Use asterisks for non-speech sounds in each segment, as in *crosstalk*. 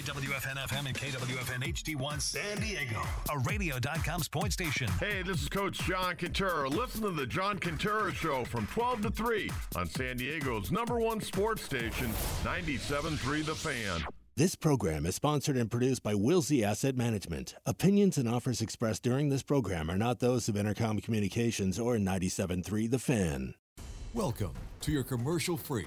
KWFN FM and KWFN HD1 San Diego, a radio.com sports station. Hey, this is Coach John Quintero. Listen to the John Quintero Show from 12 to 3 on San Diego's number one sports station, 97.3 The Fan. This program is sponsored and produced by Wilsey Asset Management. Opinions and offers expressed during this program are not those of Entercom Communications or 97.3 The Fan. Welcome to your commercial free,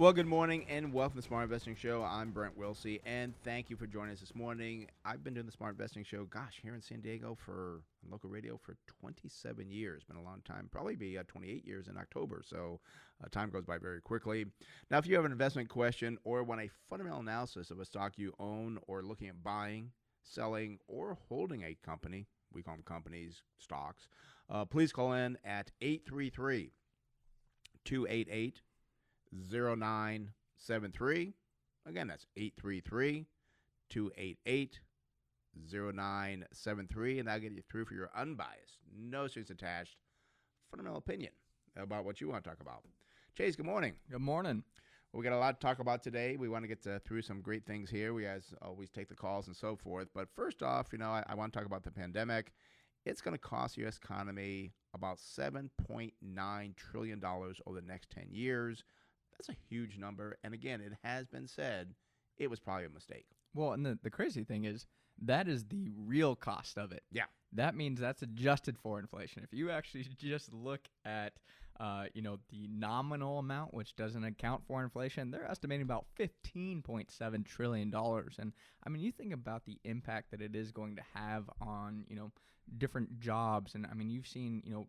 Well, good morning and welcome to the Smart Investing Show. I'm Brent Wilsey, and thank you for joining us this morning. I've been doing the Smart Investing Show, gosh, here in San Diego for local radio for 27 years. Been a long time, probably be uh, 28 years in October. So uh, time goes by very quickly. Now, if you have an investment question or want a fundamental analysis of a stock you own or looking at buying, selling, or holding a company, we call them companies, stocks, uh, please call in at 833 288 0973. Again, that's 833 288 0973. And I'll get you through for your unbiased, no strings attached, fundamental opinion about what you want to talk about. Chase, good morning. Good morning. We got a lot to talk about today. We want to get to, through some great things here. We, as always, take the calls and so forth. But first off, you know, I, I want to talk about the pandemic. It's going to cost the U.S. economy about $7.9 trillion over the next 10 years. That's a huge number. And again, it has been said it was probably a mistake. Well, and the, the crazy thing is that is the real cost of it. Yeah. That means that's adjusted for inflation. If you actually *laughs* just look at uh, you know, the nominal amount, which doesn't account for inflation, they're estimating about $15.7 trillion. And I mean, you think about the impact that it is going to have on, you know, different jobs. And I mean, you've seen, you know,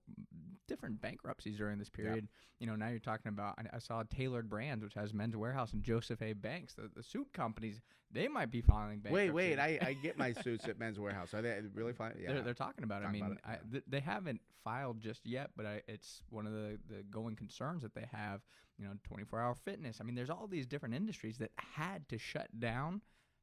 different bankruptcies during this period. Yeah. You know, now you're talking about, I, I, saw Tailored Brands, which has Men's Wearhouse and Joseph A. Banks, the, the suit companies, they might be filing bankruptcy. Wait, wait, I, I get my *laughs* suits at Men's Wearhouse Are they really filing? Yeah. They're, they're talking about talking it. I mean, it. I, th- they haven't filed just yet, but I, it's one of the, the going concerns that they have. You know, 24 hour fitness. I mean, there's all these different industries that had to shut down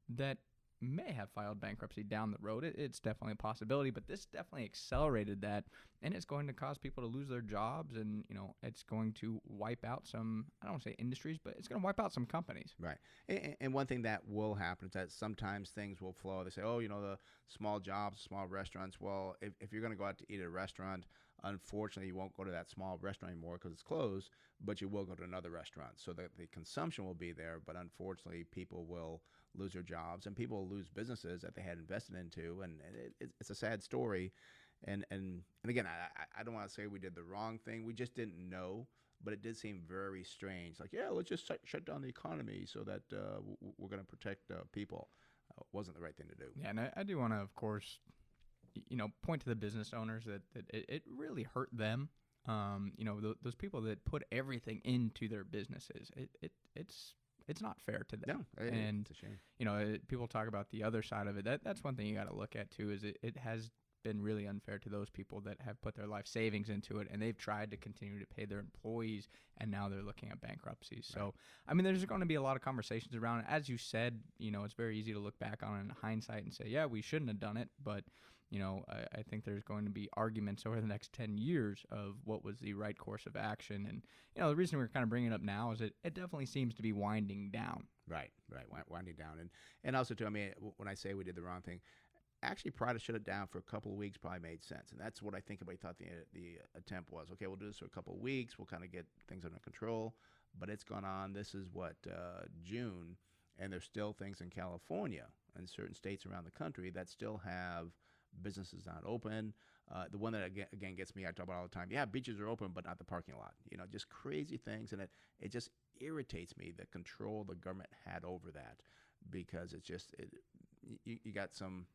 that may have filed bankruptcy down the road. It, it's definitely a possibility, but this definitely accelerated that, and it's going to cause people to lose their jobs, and you know, it's going to wipe out some. I don't want to say industries, but it's going to wipe out some companies. Right. And, and, one thing that will happen is that sometimes things will flow. They say, oh, you know, the small jobs, small restaurants. Well, if, if you're going to go out to eat at a restaurant, unfortunately, you won't go to that small restaurant anymore because it's closed, but you will go to another restaurant. So that the consumption will be there, but unfortunately, people will lose their jobs and people lose businesses that they had invested into, and, it, it's a sad story. And and and again, I I don't want to say we did the wrong thing. We just didn't know, but it did seem very strange. Like, yeah, let's just shut, shut down the economy so that uh, we're going to protect uh, people. Uh, wasn't the right thing to do. Yeah, and I, I do want to, of course, you know, point to the business owners that, that it, it really hurt them. Um, you know, th- those people that put everything into their businesses. It, it it's it's not fair to them. No, and it's a shame. You know, it, people talk about the other side of it. That that's one thing you got to look at too. Is it, it has been really unfair to those people that have put their life savings into it and they've tried to continue to pay their employees and now they're looking at bankruptcies. Right. So, I mean, there's going to be a lot of conversations around it. As you said, you know, it's very easy to look back on it in hindsight and say, yeah, we shouldn't have done it. But you know, I, I, think there's going to be arguments over the next 10 years of what was the right course of action. And, you know, the reason we're kind of bringing it up now is it, it definitely seems to be winding down. Right, right, winding down. And, and also, too, I mean, when I say we did the wrong thing, actually probably to shut it down for a couple of weeks probably made sense. And that's what I think everybody thought the, the attempt was. Okay, we'll do this for a couple of weeks. We'll kind of get things under control. But it's gone on. This is what, uh, June, and there's still things in California and certain states around the country that still have – businesses not open. Uh, the one that again, again gets me, I talk about all the time. Yeah, beaches are open, but not the parking lot. You know, just crazy things, and it it just irritates me the control the government had over that because it's just it, you, you got some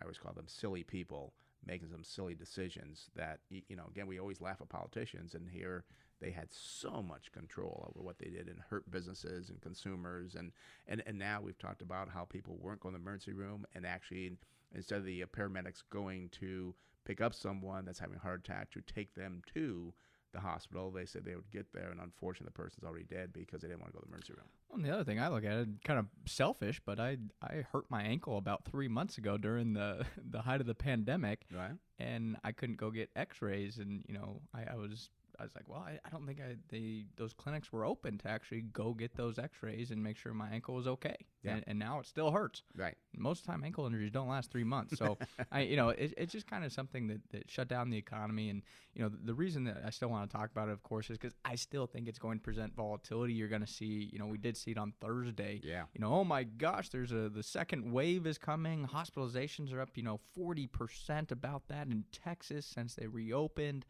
I always call them silly people making some silly decisions that you know again we always laugh at politicians and here they had so much control over what they did and hurt businesses and consumers and and, and now we've talked about how people weren't going to the emergency room and actually instead of the uh, paramedics going to pick up someone that's having a heart attack to take them to the hospital they said they would get there and unfortunately the person's already dead because they didn't want to go to the emergency room. Well, and the other thing I look at it kind of selfish, but I I hurt my ankle about three months ago during the *laughs* the height of the pandemic, right. And I couldn't go get X-rays, and you know I, I was I was like, well, I, I don't think I they those clinics were open to actually go get those X-rays and make sure my ankle was okay, Yeah. and, and now it still hurts. right Most of the time, ankle injuries don't last three months. So, *laughs* I, you know, it, it's just kind of something that, that shut down the economy. And, you know, the reason that I still want to talk about it, of course, is because I still think it's going to present volatility. You're going to see, you know, we did see it on Thursday. Yeah. You know, oh my gosh, there's a, the second wave is coming. Hospitalizations are up, you know, 40% about that in Texas since they reopened.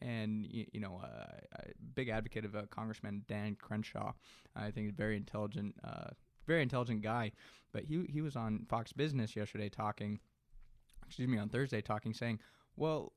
And you, know, uh, a big advocate of uh, Congressman Dan Crenshaw. I think he's very intelligent, uh, very intelligent guy. But he he was on Fox Business yesterday talking, excuse me, on Thursday talking, saying, well,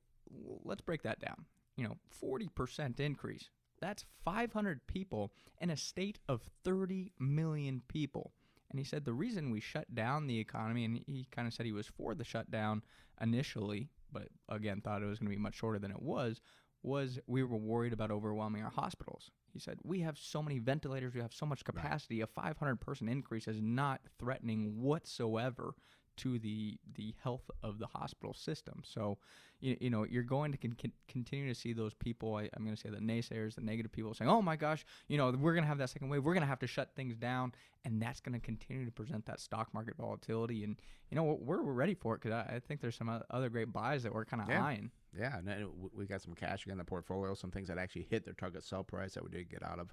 let's break that down. You know, forty percent increase. That's 500 people in a state of 30 million people. And he said the reason we shut down the economy, and he kind of said he was for the shutdown initially, but again thought it was going to be much shorter than it was, was we were worried about overwhelming our hospitals. He said, We have so many ventilators, we have so much capacity. A 500 person increase is not threatening whatsoever to the the health of the hospital system. So, you, you know, you're going to con- con- continue to see those people. I, I'm going to say the naysayers, the negative people saying, "Oh my gosh, you know, we're going to have that second wave. We're going to have to shut things down," and that's going to continue to present that stock market volatility. And you know, we're we're ready for it because I, I think there's some other great buys that we're kind of Yeah. eyeing. Yeah, and we got some cash again in the portfolio, some things that actually hit their target sell price that we did get out of.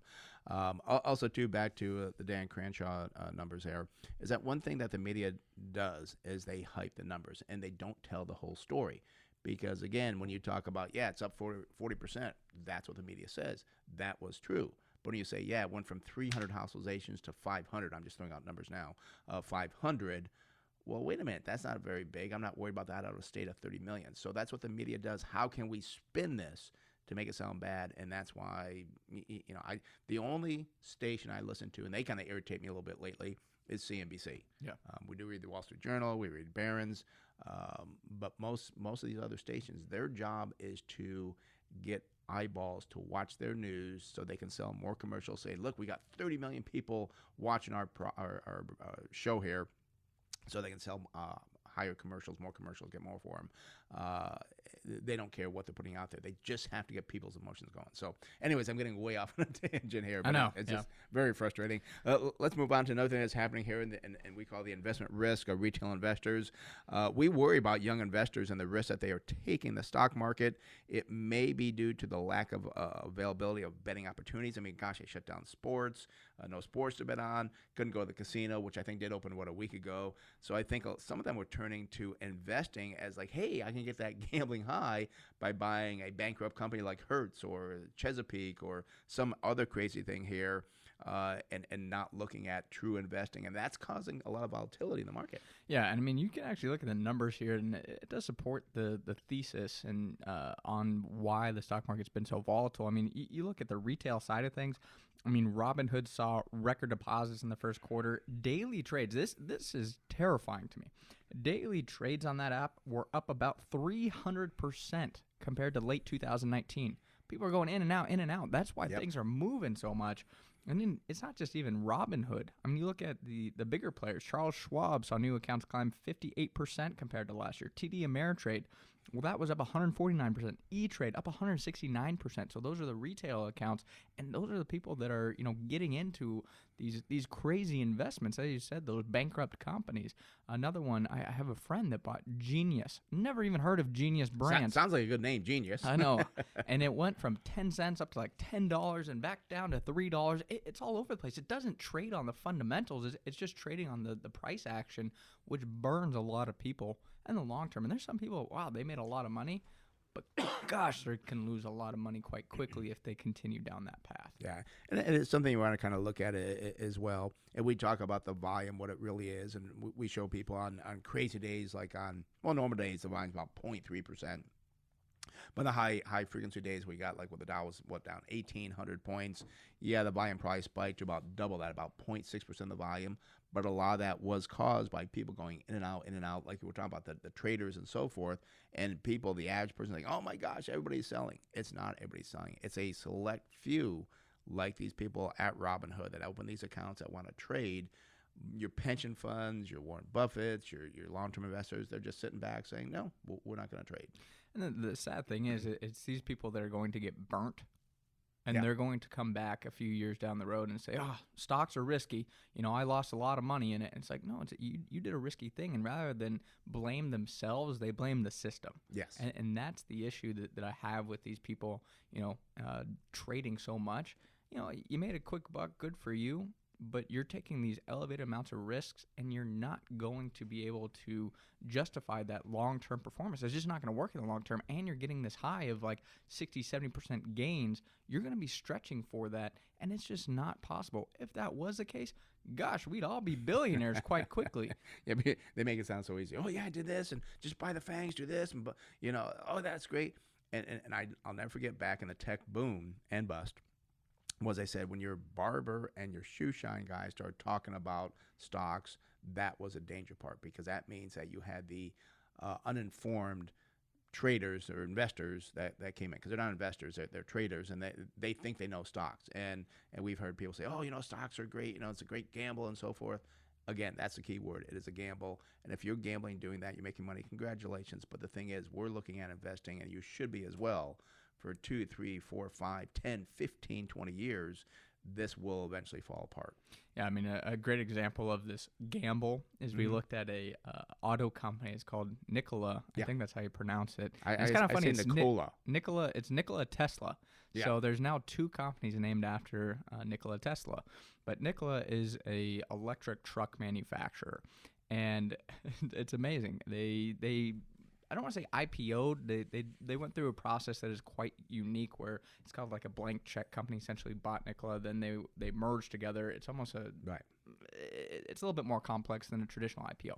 Um, also, too, back to uh, the Dan Crenshaw uh, numbers there, is that one thing that the media does is they hype the numbers and they don't tell the whole story. Because again, when you talk about, yeah, it's up 40, 40%, that's what the media says. That was true. But when you say, yeah, it went from 300 hospitalizations to 500, I'm just throwing out numbers now, uh, 500, well, wait a minute, that's not very big. I'm not worried about that out of a state of 30 million. So that's what the media does. How can we spin this to make it sound bad? And that's why, you know, I the only station I listen to, and they kind of irritate me a little bit lately, is CNBC. Yeah. Um, we do read the Wall Street Journal, we read Barron's, um, but most most of these other stations, their job is to get eyeballs to watch their news so they can sell more commercials. Say, look, we got 30 million people watching our pro- our, our uh, show here so they can sell uh, higher commercials, more commercials, get more for them. Uh, they don't care what they're putting out there. They just have to get people's emotions going. So, anyways, I'm getting way *laughs* off on a tangent here. I know, It's yeah. just very frustrating. Uh, let's move on to another thing that's happening here, in the, and, and we call the investment risk of retail investors. Uh, we worry about young investors and the risk that they are taking the stock market. It may be due to the lack of uh, availability of betting opportunities. I mean, gosh, they shut down sports, uh, no sports to bet on, couldn't go to the casino, which I think did open, what, a week ago. So I think uh, some of them were turning to investing as like, hey, I can get that *laughs* gambling high by buying a bankrupt company like Hertz or Chesapeake or some other crazy thing here. Uh, and and not looking at true investing, and that's causing a lot of volatility in the market. Yeah, and I mean, you can actually look at the numbers here, and it does support the the thesis and uh, on why the stock market's been so volatile. I mean, you, you look at the retail side of things. I mean, Robinhood saw record deposits in the first quarter. Daily trades. This this is terrifying to me. Daily trades on that app were up about three hundred percent compared to late 2019. People are going in and out, in and out. That's why Yep. things are moving so much. And then it's not just even Robinhood. I mean, you look at the the bigger players. Charles Schwab saw new accounts climb 58% compared to last year. TD Ameritrade, well, that was up 149%. E Trade up 169%. So those are the retail accounts, and those are the people that are you know getting into these these crazy investments. As you said, those bankrupt companies. Another one, I, I have a friend that bought Genius. Never even heard of Genius So- Brands. sounds like a good name, genius. I know. *laughs* and it went from 10 cents up to like $10 and back down to $3. It, it's all over the place. It doesn't trade on the fundamentals. It's, it's just trading on the, the price action, which burns a lot of people in the long term. And there's some people, wow, they made a lot of money. But *coughs* gosh, they can lose a lot of money quite quickly if they continue down that path. Yeah, and, it's something you want to kind of look at it, as well. And we talk about the volume, what it really is, and we, show people on, on crazy days, like on well normal days, the volume's about 0.3 percent. But the high high frequency days we got like with the Dow was what down 1800 points. Yeah, the volume probably spiked to about double that, about 0.6 percent of the volume. But a lot of that was caused by people going in and out, in and out, like we were talking about the, the traders and so forth, and people, the average person, like, oh my gosh, everybody's selling. It's not everybody's selling. It's a select few, like these people at Robinhood that open these accounts that want to trade your pension funds, your Warren Buffetts, your your long term investors, they're just sitting back saying, no, we're not going to trade. And the, the, sad thing is, it's these people that are going to get burnt. And yeah. they're going to come back a few years down the road and say, "Oh, stocks are risky. You know, I lost a lot of money in it." And it's like, no, it's you. You did a risky thing, and rather than blame themselves, they blame the system. Yes, and, and that's the issue that, that I have with these people. You know, uh, trading so much. You know, you made a quick buck, good for you but you're taking these elevated amounts of risks and you're not going to be able to justify that long-term performance. It's just not going to work in the long term and you're getting this high of like 60 70% gains. You're going to be stretching for that and it's just not possible. If that was the case gosh we'd all be billionaires quite quickly. *laughs* Yeah they make it sound so easy. Oh yeah i did this and just buy the FAANGs do this and you know oh that's great. And, and, and I, i'll never forget back in the tech boom and bust was I said when your barber and your shoe shine guys started talking about stocks, that was a danger part because that means that you had the uh, uninformed traders or investors that, that came in because they're not investors they're, they're traders and they, they think they know stocks. And and we've heard people say oh you know stocks are great you know it's a great gamble and so forth. Again that's the key word. It is a gamble. And if you're gambling doing that you're making money congratulations. But the thing is we're looking at investing and you should be as well for two, three, four, five, 10, 15, 20 years, this will eventually fall apart. Yeah, I mean, a, a great example of this gamble is mm-hmm. we looked at a uh, auto company. It's called Nikola. I yeah. think that's how you pronounce it. I, it's kind of funny. It's Nikola. Ni- Nikola. It's Nikola Tesla. Yeah. So there's now two companies named after uh, Nikola Tesla, but Nikola is a electric truck manufacturer, and *laughs* it's amazing. They they I don't want to say IPO'd. They, they they went through a process that is quite unique, where it's called like a blank check company essentially bought Nikola, then they they merged together. It's almost a right. It's a little bit more complex than a traditional IPO,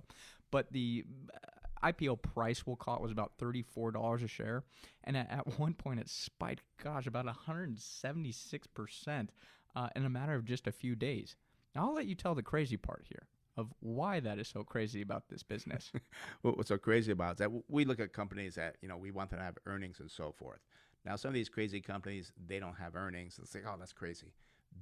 but the uh, IPO price we'll call it was about thirty four dollars a share, and at, at, one point it spiked, gosh, about one hundred and seventy six percent uh, in a matter of just a few days. Now I'll let you tell the crazy part here of why that is so crazy about this business. *laughs* What's so crazy about is that we look at companies that you know we want them to have earnings and so forth. Now, some of these crazy companies they don't have earnings. It's like, oh, that's crazy.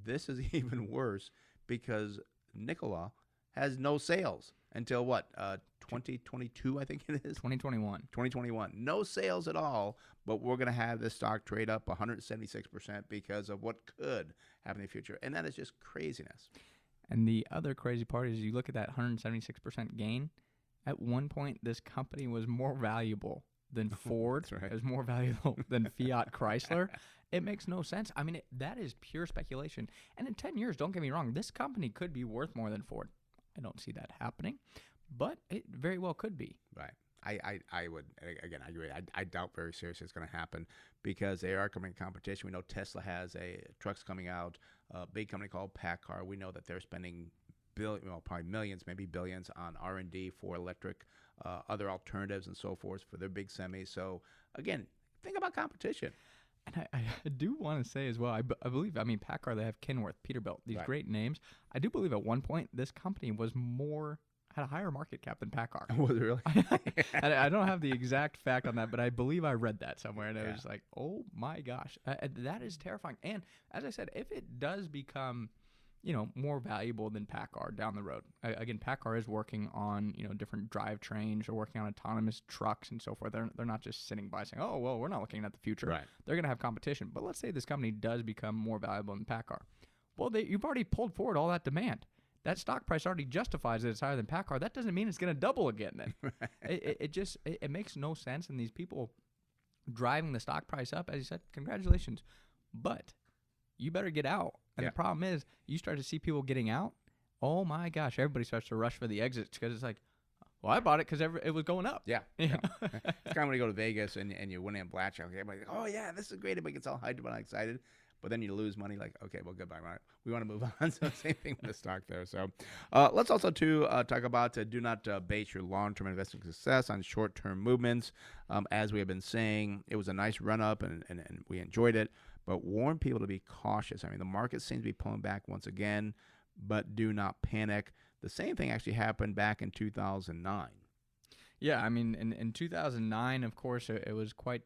This is *laughs* even worse because Nikola has no sales until what? Uh, 2022, I think it is. 2021. 2021. No sales at all, but we're going to have this stock trade up 176% because of what could happen in the future. And that is just craziness. And the other crazy part is you look at that 176% gain. At one point, this company was more valuable than *laughs* Ford. right. It was more valuable *laughs* than Fiat Chrysler. It makes no sense. I mean, it, that is pure speculation. And in 10 years, don't get me wrong, this company could be worth more than Ford. I don't see that happening, but it very well could be. Right. I, I, I would again I agree. I, I doubt very seriously it's going to happen because they are coming in competition. We know Tesla has a trucks coming out, a big company called PACCAR. We know that they're spending billion, well, probably millions, maybe billions on R and D for electric, uh, other alternatives and so forth for their big semis. So again, think about competition. And I, I do want to say as well, I, b- I believe, I mean, PACCAR, they have Kenworth, Peterbilt, these right. great names. I do believe at one point this company was more had a higher market cap than PACCAR. *laughs* Was it really? *laughs* I, I, don't have the exact fact on that, but I believe I read that somewhere, and yeah. I was like, "Oh my gosh, uh, that is terrifying." And as I said, if it does become, you know, more valuable than PACCAR down the road, uh, again, PACCAR is working on you know different drivetrains, or working on autonomous trucks and so forth. They're they're not just sitting by saying, "Oh well, we're not looking at the future." Right. They're going to have competition. But let's say this company does become more valuable than PACCAR. Well, they, you've already pulled forward all that demand that stock price already justifies that it's higher than PACCAR. That doesn't mean it's going to double again. Then *laughs* it, it, it, just it, it, makes no sense. And these people driving the stock price up, as you said, congratulations, but you better get out. And yeah. the problem is, you start to see people getting out. Oh my gosh, everybody starts to rush for the exits because it's like, Well, I bought it because it was going up. Yeah. *laughs* yeah. *laughs* it's kind of when you go to Vegas and, and you win in blackjack. Everybody's like, oh, yeah, this is great. Everybody gets all hyped about excited. But then you lose money. Like, okay, well, goodbye. Right? We want to move *laughs* on. so same thing with the stock there. So uh, let's also too uh, talk about uh, do not uh, base your long-term investing success on short-term movements. Um, as we have been saying, it was a nice run-up and, and, and we enjoyed it. But warn people to be cautious. I mean, the market seems to be pulling back once again, but do not panic. The same thing actually happened back in 2009. Yeah, I mean, in, in 2009, of course, it, it was quite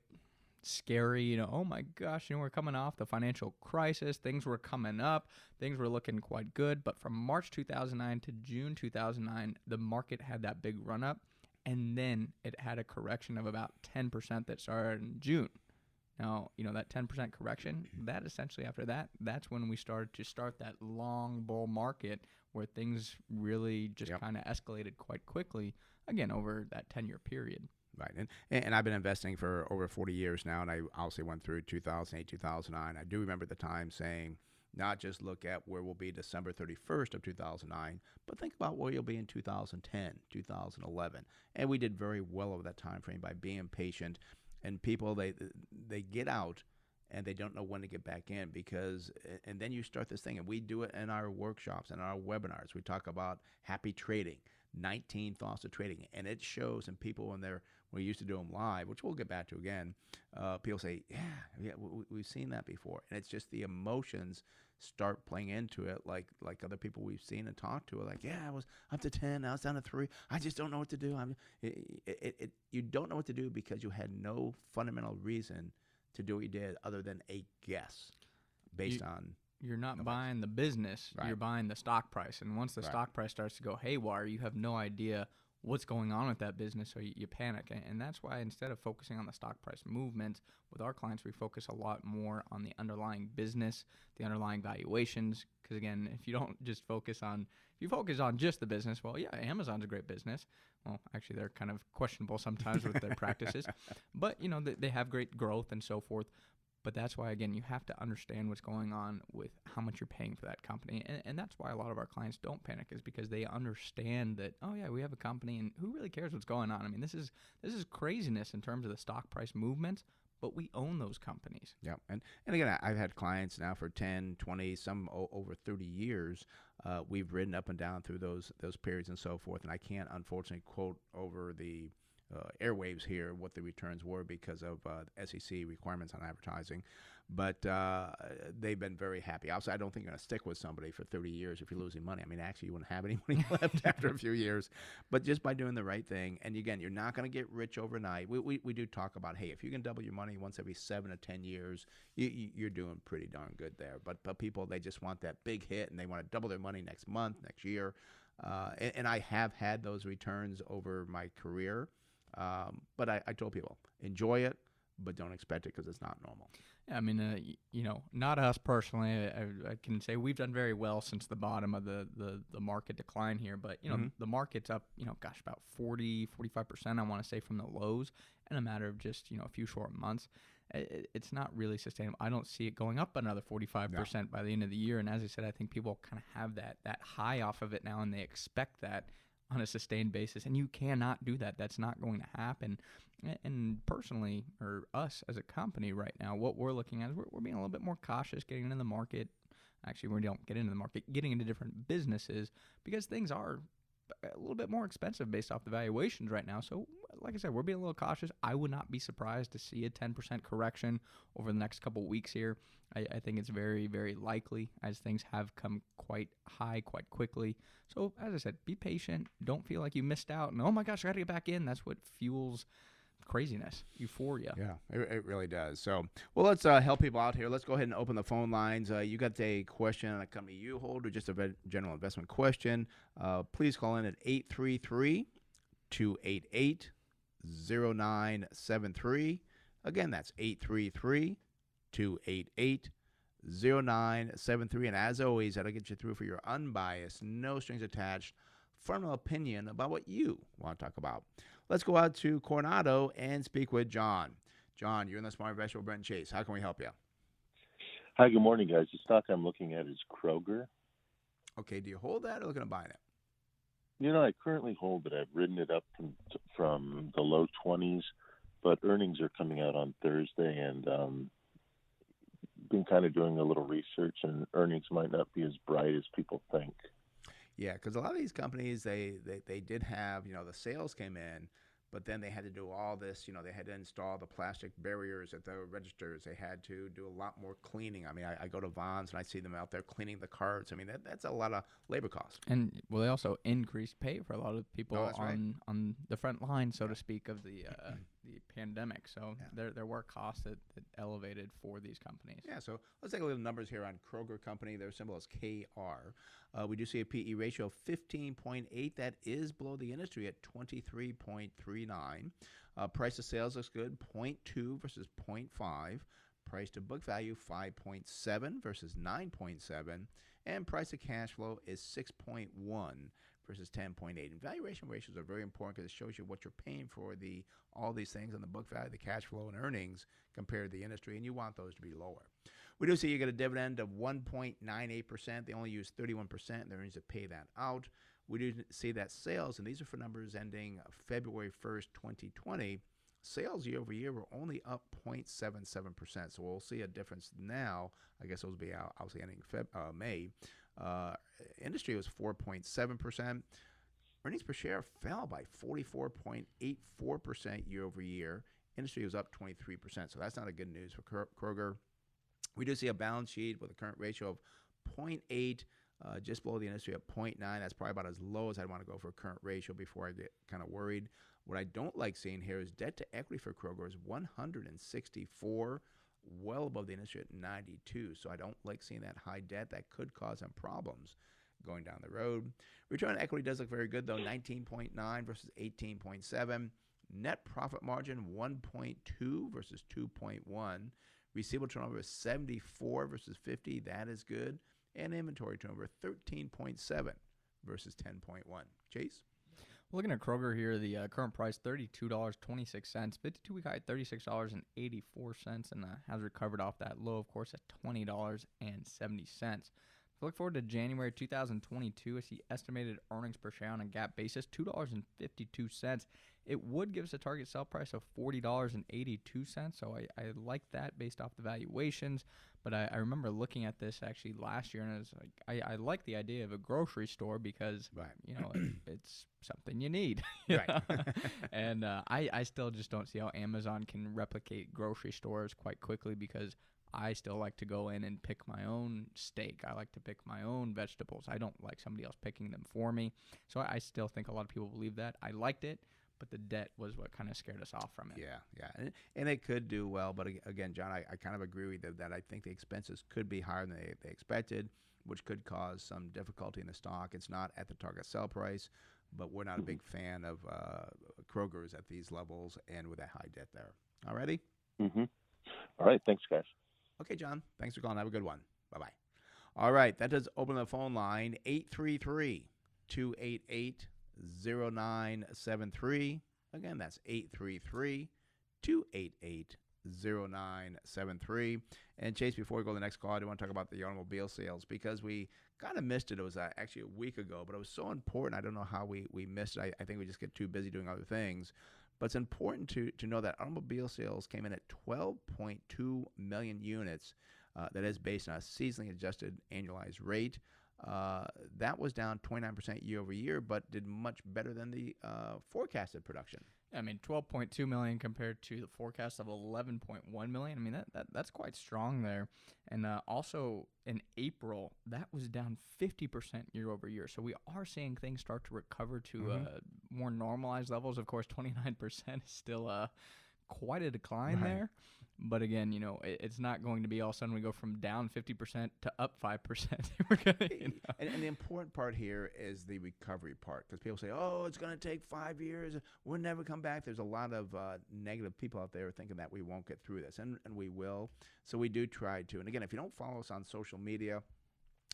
scary. You know, oh my gosh, you know, we're coming off the financial crisis. Things were coming up. Things were looking quite good. But from March 2009 to June 2009, the market had that big run up. And then it had a correction of about 10% that started in June. Now, you know, that 10% correction, that essentially after that, that's when we started to start that long bull market where things really just yep. kind of escalated quite quickly, again, over that 10 year period. Right. And, and I've been investing for over 40 years now, and I obviously went through 2008, 2009. I do remember the time saying, not just look at where we'll be December 31st of 2009, but think about where you'll be in 2010, 2011. And we did very well over that time frame by being patient. And people, they they get out and they don't know when to get back in because and then you start this thing and we do it in our workshops and our webinars we talk about happy trading 19 thoughts of trading and it shows and people when they're we used to do them live which we'll get back to again. Uh, people say yeah yeah we, have seen that before. And it's just the emotions start playing into it like like other people we've seen and talked to are like yeah i was up to 10 now it's down to 3 i just don't know what to do. I'm it, it, it, you don't know what to do because you had no fundamental reason to do what you did other than a guess based you, on you're not buying the business right. you're buying the stock price. And once the right. stock price starts to go haywire you have no idea what's going on with that business so you, you panic. And, and that's why instead of focusing on the stock price movement with our clients we focus a lot more on the underlying business the underlying valuations. Because again if you don't just focus on if you focus on just the business well yeah amazon's a great business. Well, actually, they're kind of questionable sometimes with their *laughs* practices, but you know they, they have great growth and so forth. But that's why, again, you have to understand what's going on with how much you're paying for that company, and, and that's why a lot of our clients don't panic, is because they understand that oh yeah, we have a company, and who really cares what's going on? I mean, this is this is craziness in terms of the stock price movements, but we own those companies. Yeah. And, and again, I've had clients now for 10, 20, some over 30 years. Uh, we've ridden up and down through those those periods and so forth. And I can't, unfortunately, quote over the uh, airwaves here what the returns were because of uh, SEC requirements on advertising. But uh, they've been very happy. Also, I don't think you're going to stick with somebody for 30 years if you're losing money. I mean, actually, you wouldn't have any *laughs* money left *laughs* after a few years. But just by doing the right thing, and again, you're not going to get rich overnight. We, we, we do talk about, hey, if you can double your money once every seven to 10 years, you, you're doing pretty darn good there. But, but people, they just want that big hit and they want to double their money next month, next year. Uh, and, and, I have had those returns over my career. Um, but I, I told people enjoy it, but don't expect it because it's not normal. Yeah, I mean, uh, you know, not us personally. I, I, can say we've done very well since the bottom of the, the, the market decline here. But, you know, mm-hmm. the market's up, you know, gosh, about 40, 45%, I want to say, from the lows in a matter of just, you know, a few short months. It, it's not really sustainable. I don't see it going up another 45% no. by the end of the year. And as I said, I think people kind of have that, that high off of it now and they expect that on a sustained basis. And you cannot do that. That's not going to happen. And personally, or us as a company right now, what we're looking at is we're, we're being a little bit more cautious getting into the market. Actually, we don't get into the market, getting into different businesses because things are a little bit more expensive based off the valuations right now. So, like I said, we're being a little cautious. I would not be surprised to see a 10% correction over the next couple weeks here. I, I, think it's very, very likely as things have come quite high quite quickly. So, as I said, be patient. Don't feel like you missed out. And oh my gosh, I got to get back in. That's what fuels craziness, euphoria. Yeah, it, it really does. So, well, let's uh, help people out here. Let's go ahead and open the phone lines. Uh, you got a question on a company you hold or just a general investment question, uh, please call in at 833 288 0973. Again, that's 833 288 0973. And as always, that'll get you through for your unbiased, no strings attached, formal opinion about what you want to talk about. Let's go out to Coronado and speak with John. John, you're in the Smart Investor with Brent Chase. How can we help you? Hi, good morning, guys. The stock I'm looking at is Kroger. Okay, do you hold that or looking to buy that? You know, I currently hold it. I've ridden it up from from the low 20s, but earnings are coming out on Thursday, and um, been kind of doing a little research, and earnings might not be as bright as people think. Yeah, because a lot of these companies, they, they they did have, you know, the sales came in, but then they had to do all this. You know, they had to install the plastic barriers at the registers. They had to do a lot more cleaning. I mean, I, I go to Vons and I see them out there cleaning the carts. I mean, that, that's a lot of labor costs. And well, they also increased pay for a lot of people Oh, on right. on the front line, so to speak, of the uh, *clears throat* the pandemic. So Yeah. there there were costs that, that elevated for these companies. Yeah, so let's take a look at numbers here on Kroger Company. Their symbol is KR. Uh, we do see a PE ratio of 15.8. That is below the industry at 23.39. Uh, price to sales looks good, 0.2 versus 0.5. Price to book value, 5.7 versus 9.7. And price to cash flow is 6.1 versus 10.8. And valuation ratios are very important because it shows you what you're paying for the all these things on the book value, the cash flow, and earnings compared to the industry, and you want those to be lower. We do see you get a dividend of 1.98%. They only use 31%, and they're to pay that out. We do see that sales, and these are for numbers ending February 1st, 2020. Sales year over year were only up 0.77%. So we'll see a difference now. I guess those will be out, obviously ending Feb, uh, May. Uh, industry was 4.7%. Earnings per share fell by 44.84% year over year. Industry was up 23%. So that's not a good news for Kro- Kroger. We do see a balance sheet with a current ratio of 0.8, uh, just below the industry at 0.9. That's probably about as low as I'd want to go for a current ratio before I get kind of worried. What I don't like seeing here is debt to equity for Kroger is 164, well above the industry at 92. So I don't like seeing that high debt. That could cause them problems going down the road. Return on equity does look very good though, 19.9 versus 18.7. Net profit margin 1.2 versus 2.1. Receivable turnover is 74 versus 50. That is good. And inventory turnover 13.7 versus 10.1. Chase? Looking at Kroger here, the uh, current price $32.26, 52 week high $36.84, and uh, has recovered off that low, of course, at $20.70. If you look forward to January 2022, I see estimated earnings per share on a GAAP basis $2.52. It would give us a target sell price of $40.82. So I, I like that based off the valuations. But I, I, remember looking at this actually last year and I was like, I, I like the idea of a grocery store because, right. you know, it, *clears throat* it's something you need. *laughs* Right. *laughs* and uh, I, I still just don't see how Amazon can replicate grocery stores quite quickly because I still like to go in and pick my own steak. I like to pick my own vegetables. I don't like somebody else picking them for me. So I, I still think a lot of people believe that. I liked it, but the debt was what kind of scared us off from it. Yeah, yeah, and, and it could do well, but again, John, I, I kind of agree with you that I think the expenses could be higher than they, they expected, which could cause some difficulty in the stock. It's not at the target sell price, but we're not a big fan of uh, Kroger's at these levels and with that high debt there. Alrighty, hmm All right. Thanks, guys. Okay, John, thanks for calling. Have a good one. Bye bye. All right, that does open the phone line 833 288 0973. Again, that's 833 288 0973. And Chase, before we go to the next call, I do want to talk about the automobile sales because we kind of missed it. It was uh, actually a week ago, but it was so important. I don't know how we, we missed it. I, I think we just get too busy doing other things. But it's important to, to know that automobile sales came in at 12.2 million units. Uh, that is based on a seasonally adjusted annualized rate. Uh, that was down 29% year over year, but did much better than the uh, forecasted production. I mean, 12.2 million compared to the forecast of 11.1 million. I mean, that, that that's quite strong there. And uh, also in April, that was down 50% year over year. So we are seeing things start to recover to Mhm. uh, more normalized levels. Of course, 29% is still uh, quite a decline Right. there. But again, you know, it, it's not going to be all of a sudden we go from down 50% to up 5%. *laughs* We're gonna, you know. And, and the important part here is the recovery part because people say, oh, it's going to take five years. We'll never come back. There's a lot of uh, negative people out there thinking that we won't get through this, and, and we will. So we do try to. And again, if you don't follow us on social media,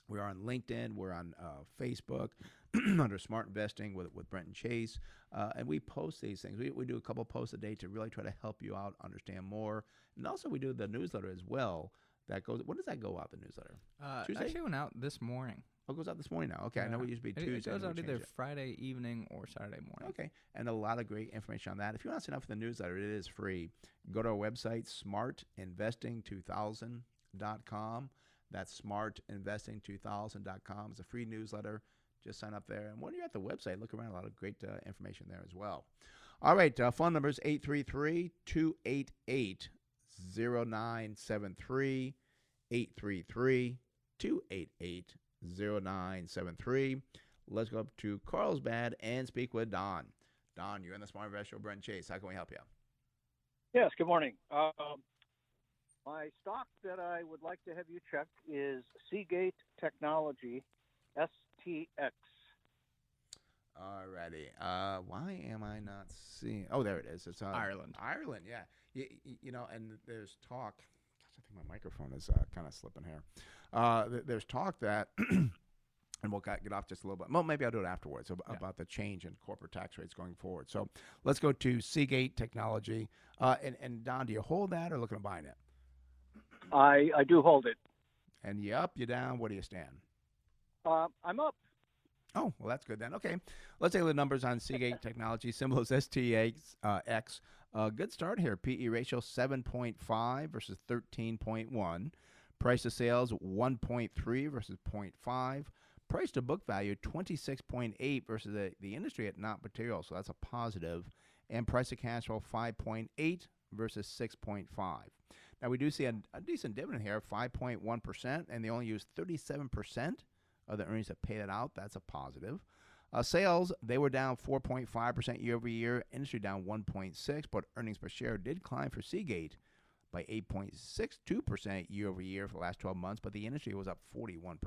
we're on LinkedIn, we're on uh, Facebook *clears throat* under Smart Investing with, with Brent and Chase. Uh, and we post these things. We, we do a couple posts a day to really try to help you out, understand more. And also, we do the newsletter as well. That goes, when does that go out, the newsletter? Uh, Tuesday? actually went out this morning. Oh, it goes out this morning now. Okay, I know Yeah. it used to be It- Tuesday. It goes out either it. Friday evening or Saturday morning. Okay, and a lot of great information on that. If you want to sign up for the newsletter, it is free. Go to our website, smartinvesting2000.com. That's smartinvesting2000.com. It's a free newsletter. Just sign up there. And when you're at the website, look around. A lot of great uh, information there as well. All right, uh, phone number is 833 288 0973. 833 288 0973. Let's go up to Carlsbad and speak with Don. Don, you're in the Smart Investor. Brent Chase. How can we help you? Yes, good morning. Um, my stock that I would like to have you check is Seagate Technology, STX. Alrighty. Uh, why am I not seeing? Oh, there it is. It's uh, Ireland. Ireland, yeah. You, you know, and there's talk. Gosh, I think my microphone is uh, kind of slipping here. Uh, th- there's talk that, *clears throat* and we'll get get off just a little bit. Well, maybe I'll do it afterwards ab- Yeah. about the change in corporate tax rates going forward. So let's go to Seagate Technology. Uh, and, and Don, do you hold that or looking to buying it? I, I do hold it. And you up, you down? Where do you stand? Uh, I'm up. Oh, well, that's good then. Okay, let's take the numbers on Seagate Technology. Symbol is STX. Uh, X. Uh, good start here. PE ratio 7.5 versus 13.1. Price to sales 1.3 versus 0.5. Price to book value 26.8 versus the, the industry at not material, so that's a positive. And price to cash flow 5.8 versus 6.5. Now we do see a, a decent dividend here, 5.1%, and they only use 37% of the earnings that pay that out. That's a positive. Uh, sales, they were down 4.5% year over year. Industry down 1.6, but earnings per share did climb for Seagate by 8.62% year over year for the last 12 months, but the industry was up 41%.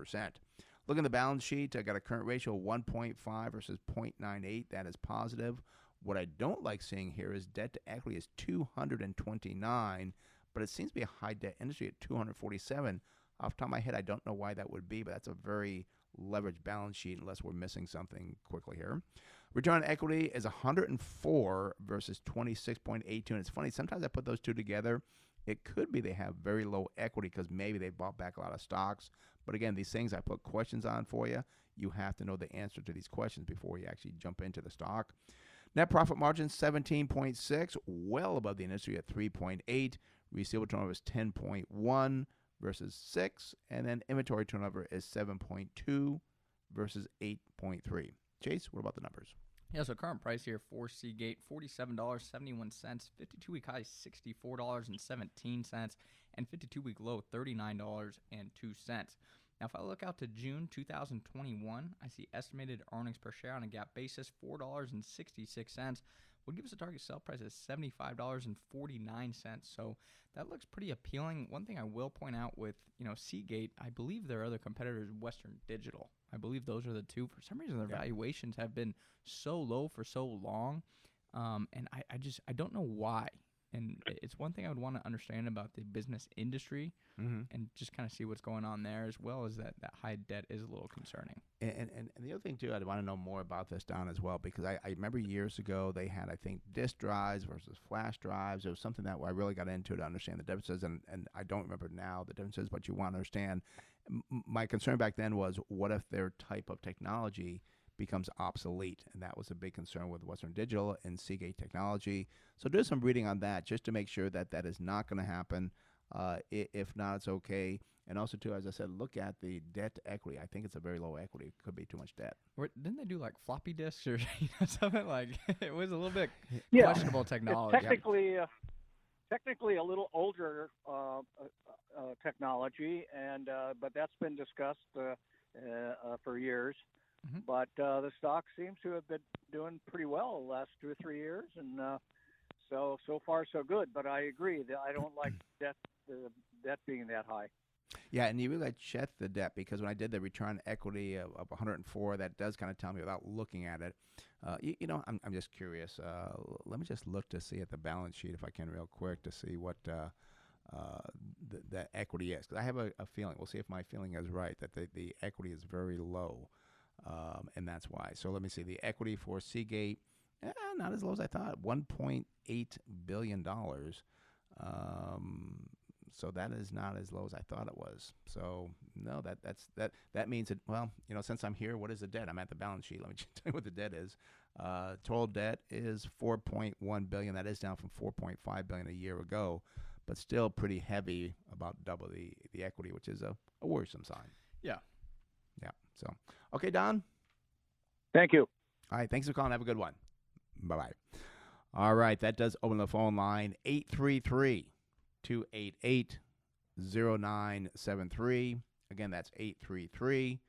Look at the balance sheet. I got a current ratio of 1.5 versus 0.98. That is positive. What I don't like seeing here is debt to equity is 229, but it seems to be a high debt industry at 247. Off the top of my head, I don't know why that would be, but that's a very leveraged balance sheet unless we're missing something quickly here. Return on equity is 104 versus 26.82. And it's funny, sometimes I put those two together. It could be they have very low equity because maybe they bought back a lot of stocks. But again, these things I put questions on for you. You have to know the answer to these questions before you actually jump into the stock. Net profit margin 17.6, well above the industry at 3.8. Receivable turnover is 10.1 versus 6. And then inventory turnover is 7.2 versus 8.3. Chase, what about the numbers? Yeah, so current price here for Seagate $47.71, 52 week high $64.17, and 52 week low $39.02. Now, if I look out to June 2021, I see estimated earnings per share on a GAAP basis $4.66 would give us a target sell price of seventy-five dollars and forty-nine cents. So that looks pretty appealing. One thing I will point out with you know Seagate, I believe their other competitors, Western Digital. I believe those are the two. For some reason, their Yeah. valuations have been so low for so long, um, and I, I just I don't know why. And it's one thing I would want to understand about the business industry Mm-hmm. and just kind of see what's going on there, as well as that that high debt is a little concerning. And, and, and the other thing too, I'd want to know more about this Don as well because I, I remember years ago they had I think disk drives versus flash drives. It was something that I really got into to understand the differences, and, and I don't remember now the differences, but you want to understand. My concern back then was what if their type of technology becomes obsolete, and that was a big concern with Western Digital and Seagate Technology. So do some reading on that just to make sure that that is not going to happen. Uh, if not, it's okay. And also, too, as I said, look at the debt to equity. I think it's a very low equity. It could be too much debt. Or didn't they do like floppy disks or *laughs* you know, something like *laughs* it was a little bit Yeah. questionable It's technology. technically, uh, technically a little older uh, uh, uh, technology, and uh, but that's been discussed uh, uh, uh, for years. Mhm. But uh, the stock seems to have been doing pretty well the last two or three years, and uh, so so far so good. But I agree that I don't like debt the debt being that high. Yeah, and you really got check the debt because when I did the return on equity of, of 104, that does kind of tell me without looking at it. Uh, you, you know, I'm, I'm just curious. Uh, let me just look to see at the balance sheet if I can, real quick, to see what uh, uh, the, the equity is. Because I have a, a feeling. We'll see if my feeling is right that the, the equity is very low, um, and that's why. So let me see. The equity for Seagate, eh, not as low as I thought. 1.8 billion dollars. Um, so that is not as low as I thought it was. So no, that that's that that means that well, you know, since I'm here, what is the debt? I'm at the balance sheet. Let me *laughs* tell you what the debt is. Uh, total debt is 4.1 billion. That is down from 4.5 billion a year ago, but still pretty heavy, about double the the equity, which is a, a worrisome sign. Yeah. So okay, Don. Thank you. All right. Thanks for calling. Have a good one. Bye bye. All right. That does open the phone line 833 288 0973. Again, that's 833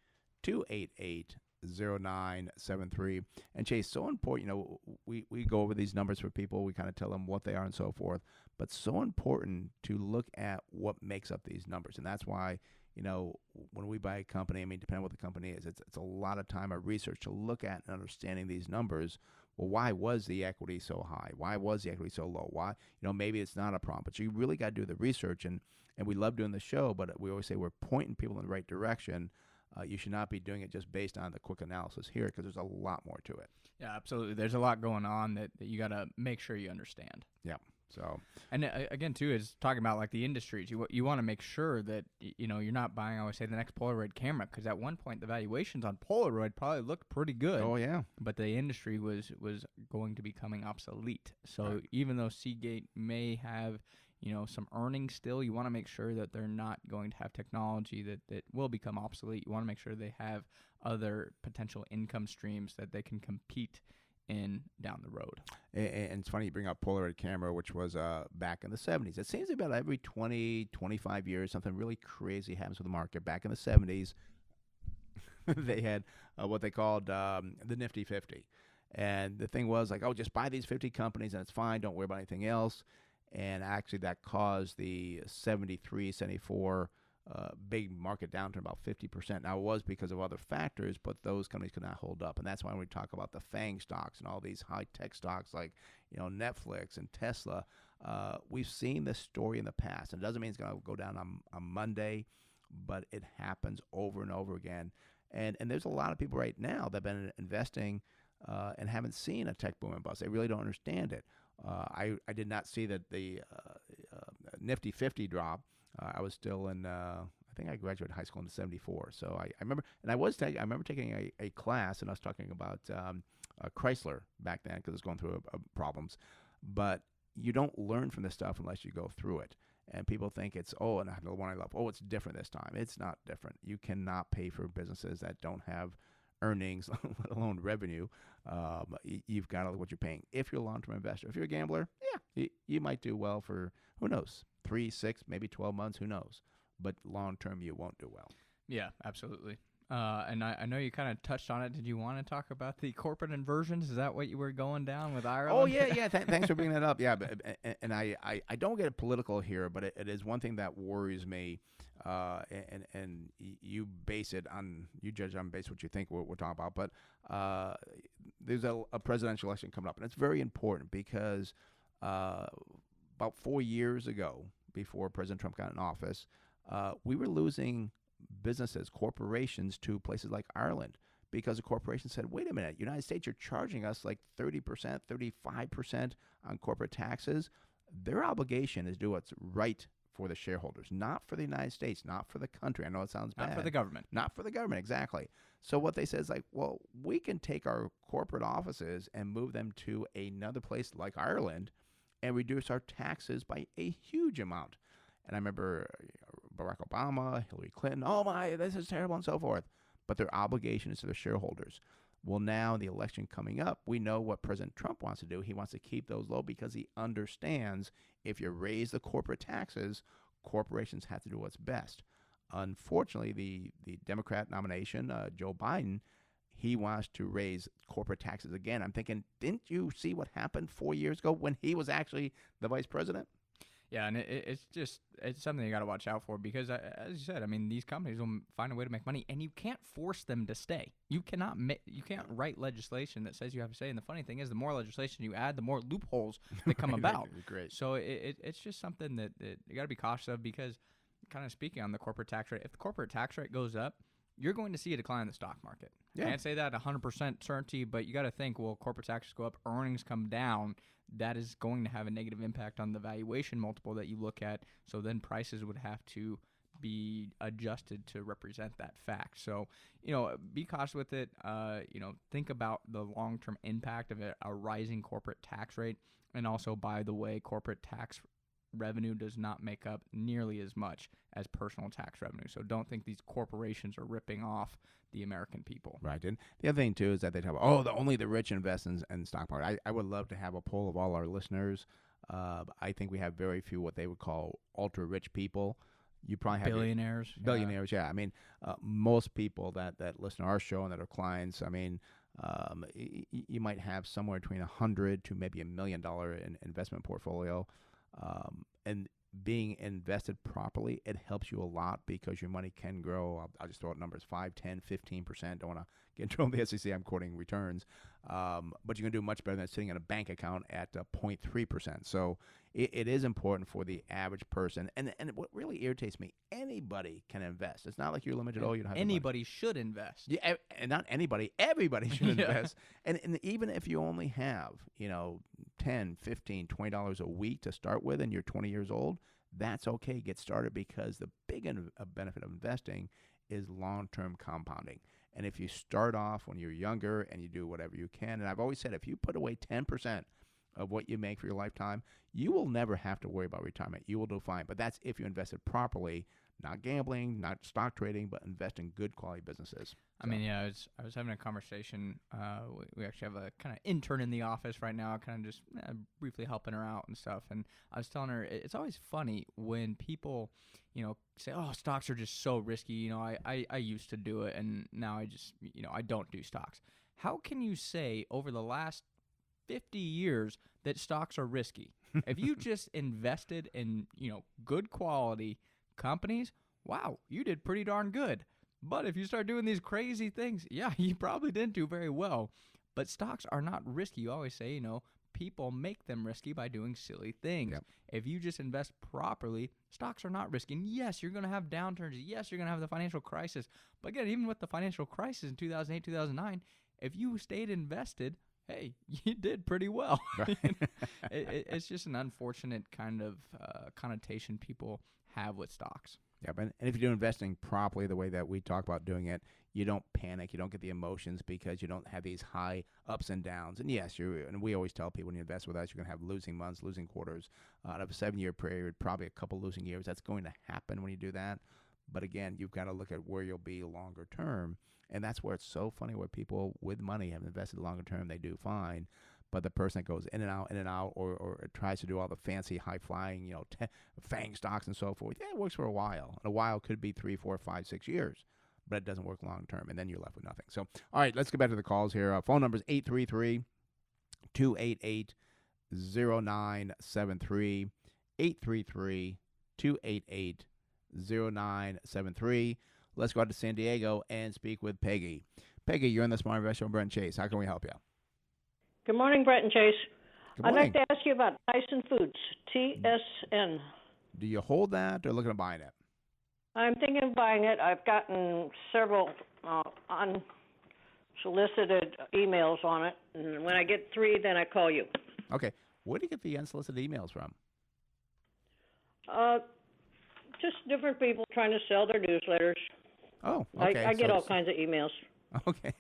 288 0973. And Chase, so important, you know, we, we go over these numbers for people, we kind of tell them what they are and so forth, but so important to look at what makes up these numbers. And that's why, you know, when we buy a company, I mean, depending on what the company is, it's, it's a lot of time of research to look at and understanding these numbers. Well, why was the equity so high? Why was the equity so low? Why, you know, maybe it's not a problem, but you really got to do the research. And, and we love doing the show, but we always say we're pointing people in the right direction. Uh, you should not be doing it just based on the quick analysis here because there's a lot more to it. Yeah, absolutely. There's a lot going on that, that you got to make sure you understand. Yeah. So, and uh, again, too, is talking about like the industries. You you want to make sure that you know you're not buying. I always say the next Polaroid camera because at one point the valuations on Polaroid probably looked pretty good. Oh yeah. But the industry was was going to be becoming obsolete. So Right. even though Seagate may have you know some earnings still, you want to make sure that they're not going to have technology that that will become obsolete. You want to make sure they have other potential income streams that they can compete in down the road. And, and it's funny you bring up Polaroid camera, which was uh, back in the 70s. It seems about every 20, 25 years, something really crazy happens with the market. Back in the 70s, *laughs* they had uh, what they called um, the Nifty 50. And the thing was like, oh, just buy these 50 companies and it's fine. Don't worry about anything else. And actually, that caused the 73, 74 uh, big market downturn, about 50%. Now, it was because of other factors, but those companies could not hold up. And that's why when we talk about the FANG stocks and all these high tech stocks like, you know, Netflix and Tesla, uh, we've seen this story in the past. And it doesn't mean it's going to go down on, on Monday, but it happens over and over again. And, and there's a lot of people right now that have been investing uh, and haven't seen a tech boom and bust. They really don't understand it. Uh, I, I did not see that the uh, Nifty 50 drop. Uh, I was still in, uh, I think I graduated high school in 74. So I, I remember, and I was, ta- I remember taking a, a class and I was talking about um, uh, Chrysler back then because it was going through uh, problems. But you don't learn from this stuff unless you go through it. And people think it's, oh, and the one I love, oh, it's different this time. It's not different. You cannot pay for businesses that don't have earnings, *laughs* let alone revenue. Um, you've got to look what you're paying. If you're a long term investor, if you're a gambler, yeah, you, you might do well for, who knows, three, six, maybe 12 months, who knows. But long term, you won't do well. Yeah, absolutely. Uh, and I, I know you kind of touched on it. Did you want to talk about the corporate inversions? Is that what you were going down with Ireland? Oh yeah, yeah. *laughs* Th- thanks for bringing that up. Yeah, but, and, and I, I, I don't get political here, but it, it is one thing that worries me. Uh, and and you base it on you judge on base what you think we're, we're talking about. But uh, there's a, a presidential election coming up, and it's very important because uh, about four years ago, before President Trump got in office, uh, we were losing businesses, corporations to places like Ireland because the corporation said, wait a minute, United States, you're charging us like 30%, 35% on corporate taxes. Their obligation is to do what's right for the shareholders, not for the United States, not for the country. I know it sounds bad. Not for the government. Not for the government, exactly. So what they said is like, well, we can take our corporate offices and move them to another place like Ireland and reduce our taxes by a huge amount. And I remember Barack Obama, Hillary Clinton, oh my, this is terrible and so forth. But their obligation is to their shareholders. Well, now the election coming up, we know what President Trump wants to do. He wants to keep those low because he understands if you raise the corporate taxes, corporations have to do what's best. Unfortunately, the, the Democrat nomination, uh, Joe Biden, he wants to raise corporate taxes again. I'm thinking, didn't you see what happened four years ago when he was actually the vice president? Yeah, and it, it- it's just it's something you got to watch out for because, uh, as you said, I mean, these companies will find a way to make money, and you can't force them to stay. You cannot ma- you can't write legislation that says you have to stay. And the funny thing is, the more legislation you add, the more loopholes *laughs* that come Right, about. Great. So it, it, it's just something that, that you got to be cautious of because, kind of speaking on the corporate tax rate, if the corporate tax rate goes up, you're going to see a decline in the stock market. Yeah. Can't say that 100% certainty, but you got to think, well, corporate taxes go up, earnings come down. That is going to have a negative impact on the valuation multiple that you look at. So then prices would have to be adjusted to represent that fact. So, you know, be cautious with it. Uh, you know, think about the long term impact of a, a rising corporate tax rate. And also, by the way, corporate tax revenue does not make up nearly as much as personal tax revenue. So don't think these corporations are ripping off the American people. Right. And the other thing too is that they talk about oh, the only the rich invest in, in stock market. I, I would love to have a poll of all our listeners. Uh, I think we have very few what they would call ultra rich people. You probably have your- Billionaires. yeah. billionaires. Yeah, I mean, uh, most people that that listen to our show and that are clients. I mean, um, y- you might have somewhere between a hundred to maybe a million dollar in investment portfolio, um, and being invested properly, it helps you a lot because your money can grow. I'll, I'll just throw out numbers 5, 10, 15%. Don't want to get in trouble with the SEC. I'm quoting returns. Um, but you can do much better than sitting in a bank account at uh, 0.3%. So it, it is important for the average person. And, and what really irritates me, anybody can invest. It's not like you're limited. Oh, you don't have. Anybody should invest. Yeah, and not anybody, everybody *laughs* should Yeah. invest. And, and even if you only have, you know, 10, 15, 20 dollars a week to start with and you're 20 years old, that's okay. Get started because the big uh, benefit of investing is long-term compounding. And if you start off when you're younger and you do whatever you can, and I've always said if you put away 10% of what you make for your lifetime, you will never have to worry about retirement. You will do fine. But that's if you invested properly, not gambling, not stock trading, but invest in good quality businesses. I mean, yeah, I was, I was having a conversation. Uh, we, we actually have a kind of intern in the office right now, kind of just uh, briefly helping her out and stuff. And I was telling her it's always funny when people, you know, say, "Oh, stocks are just so risky." You know, I, I, I used to do it, and now I just, you know, I don't do stocks. How can you say over the last 50 years that stocks are risky? if you *laughs* just invested in, you know, good quality companies, wow, you did pretty darn good. But if you start doing these crazy things, *laughs* yeah, you probably didn't do very well. But stocks are not risky. You always say, you know, people make them risky by doing silly things. Yep. If you just invest properly, stocks are not risky. And yes, you're going to have downturns. Yes, you're going to have the financial crisis. But again, even with the financial crisis in 2008, 2009, if you stayed invested, hey, *laughs* you did pretty well. *laughs* it, it, it's just an unfortunate kind of uh, connotation people have with stocks. Yep, and, and if you do investing properly, the way that we talk about doing it, you don't panic, you don't get the emotions because you don't have these high ups and downs. And yes, you and we always tell people when you invest with us, you're to have losing months, losing quarters. Uh, out of a seven-year period, probably a couple losing years. That's going to happen when you do that. But again, you've got to look at where you'll be longer term, and that's where it's so funny where people with money have invested longer term, they do fine. But the person that goes in and out, in and out, or, or tries to do all the fancy, high flying, you know, *laughs* te- FANG stocks and so forth, yeah, it works for a while. And a while could be three, four, five, six years, but it doesn't work long term, and then you're left with nothing. So, all right, let's get back to the calls here. Uh, phone number is 833 288 0973. 833 288 0973. Let's go out to San Diego and speak with Peggy. Peggy, you're in the Smart Investor Brent Chase. How can we help you? Good morning, Brett and Chase. Good I'd morning. like to ask you about Tyson Foods, TSN. Do you hold that or looking at buying it? I'm thinking of buying it. I've gotten several uh, unsolicited emails on it, and when I get three, then I call you. Okay. Where do you get the unsolicited emails from? Uh, just different people trying to sell their newsletters. Oh, okay. I, I get so all kinds of emails. *laughs* Okay,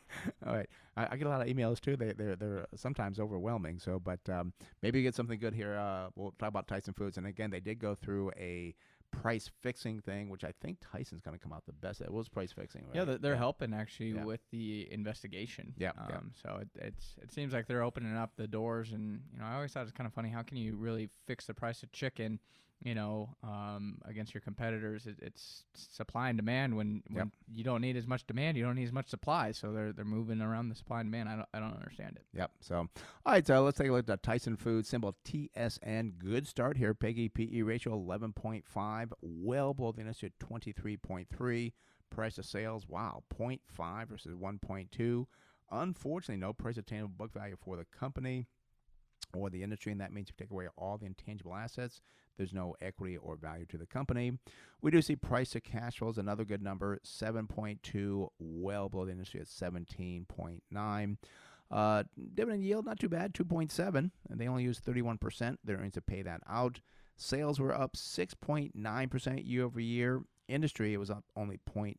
all right. I, I get a lot of emails too. They they're they're sometimes overwhelming. So, but um, maybe you get something good here. Uh, we'll talk about Tyson Foods, and again, they did go through a price fixing thing, which I think Tyson's going to come out the best. It was price fixing, right? Yeah, they're, they're helping actually Yeah. with the investigation. Yeah, yeah. Um, So it, it's it seems like they're opening up the doors, and you know I always thought it's kind of funny. How can you really fix the price of chicken? You know, um, against your competitors, it, it's supply and demand. When when you don't need as much demand, you don't need as much supply. So they're they're moving around the supply and demand. I don't I don't understand it. Yep. So, all right. So let's take a look at Tyson Foods symbol TSN. Good start here. Peggy PE ratio 11.5, well below the industry at 23.3. Price of sales, wow, 0.5 versus 1.2. Unfortunately, no price to tangible book value for the company. or the industry, and that means you take away all the intangible assets. There's no equity or value to the company. We do see price to cash flow is another good number, 7.2, well below the industry at 17.9. Uh, dividend yield, not too bad, 2.7. And they only use 31%. Their earnings to pay that out. Sales were up 6.9% year over year. Industry, it was up only 0.9.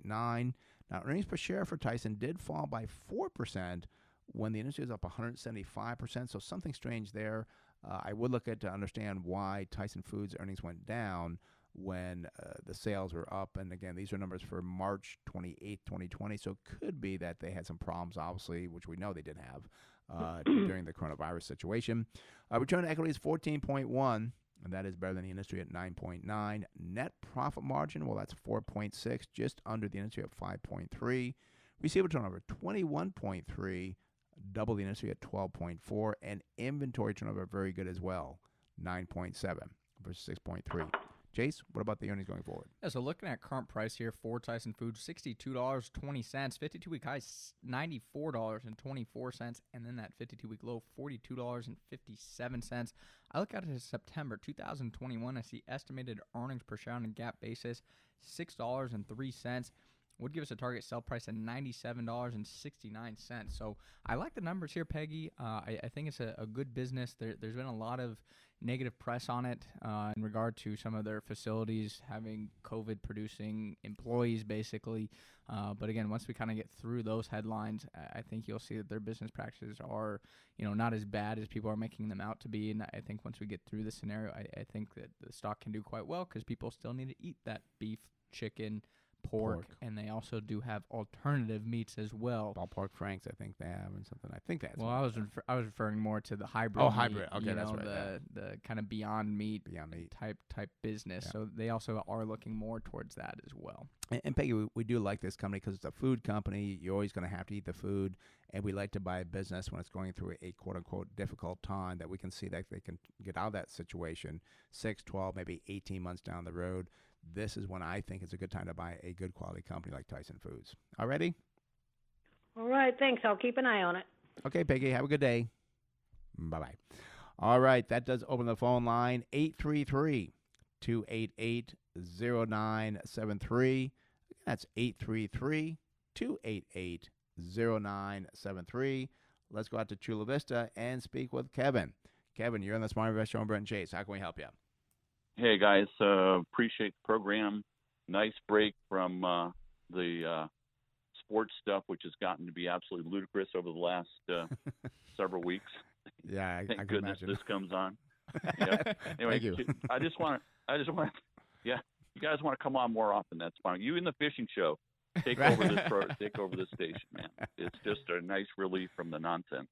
Now, earnings per share for Tyson did fall by 4% when the industry was up 175%. So something strange there. Uh, I would look at to understand why Tyson Foods earnings went down when uh, the sales were up. And again, these are numbers for March 28, 2020. So it could be that they had some problems, obviously, which we know they did have uh, *clears throat* during the coronavirus situation. Uh, return on equity is 14.1. And that is better than the industry at 9.9. Net profit margin, well, that's 4.6, just under the industry at 5.3. Receivable turnover, 21.3 double the industry at 12.4, and inventory turnover very good as well, 9.7 versus 6.3. Chase, what about the earnings going forward? Yeah, so looking at current price here for Tyson Foods, $62.20, 52 week high, $94.24, and then that 52 week low, $42.57. I look at it as September 2021. I see estimated earnings per share on a GAAP basis, $6.03 would give us a target sell price of $97.69. So I like the numbers here, Peggy. Uh, I, I, think it's a, a good business. There, has been a lot of negative press on it uh, in regard to some of their facilities having COVID producing employees, basically. Uh, but again, once we kind of get through those headlines, I think you'll see that their business practices are, you know, not as bad as people are making them out to be. And I think once we get through the scenario, I, I think that the stock can do quite well because people still need to eat that beef, chicken, pork, pork, and they also do have alternative meats as well. Ball Park Franks, I think they have, and something. I think that's. Well, I was refer- I was referring more to the hybrid. Oh, meat, hybrid. Okay, that's know, right. The the kind of Beyond Meat, Beyond Meat type type business. Yeah. So they also are looking more towards that as well. And, and Peggy, we, we, do like this company because it's a food company. You're always going to have to eat the food, and we like to buy a business when it's going through a, a quote unquote difficult time that we can see that they can get out of that situation six, 12, maybe 18 months down the road this is when I think it's a good time to buy a good quality company like Tyson Foods. All ready? All right, thanks. I'll keep an eye on it. Okay, Peggy, have a good day. Bye bye. All right, that does open the phone line 833 288 0973. That's 833 288 0973. Let's go out to Chula Vista and speak with Kevin. Kevin, you're on the Smart Investor on Brent Chase. How can we help you? Hey guys, uh, appreciate the program. Nice break from uh, the uh, sports stuff, which has gotten to be absolutely ludicrous over the last uh, *laughs* several weeks. Yeah, I, thank I goodness imagine. this comes on. *laughs* Yeah. Anyway, Thank you. I just want to, I just want to, yeah, you guys want to come on more often. That's fine. You in the fishing show, take over this, pro, *laughs* take over this station, man. It's just a nice relief from the nonsense.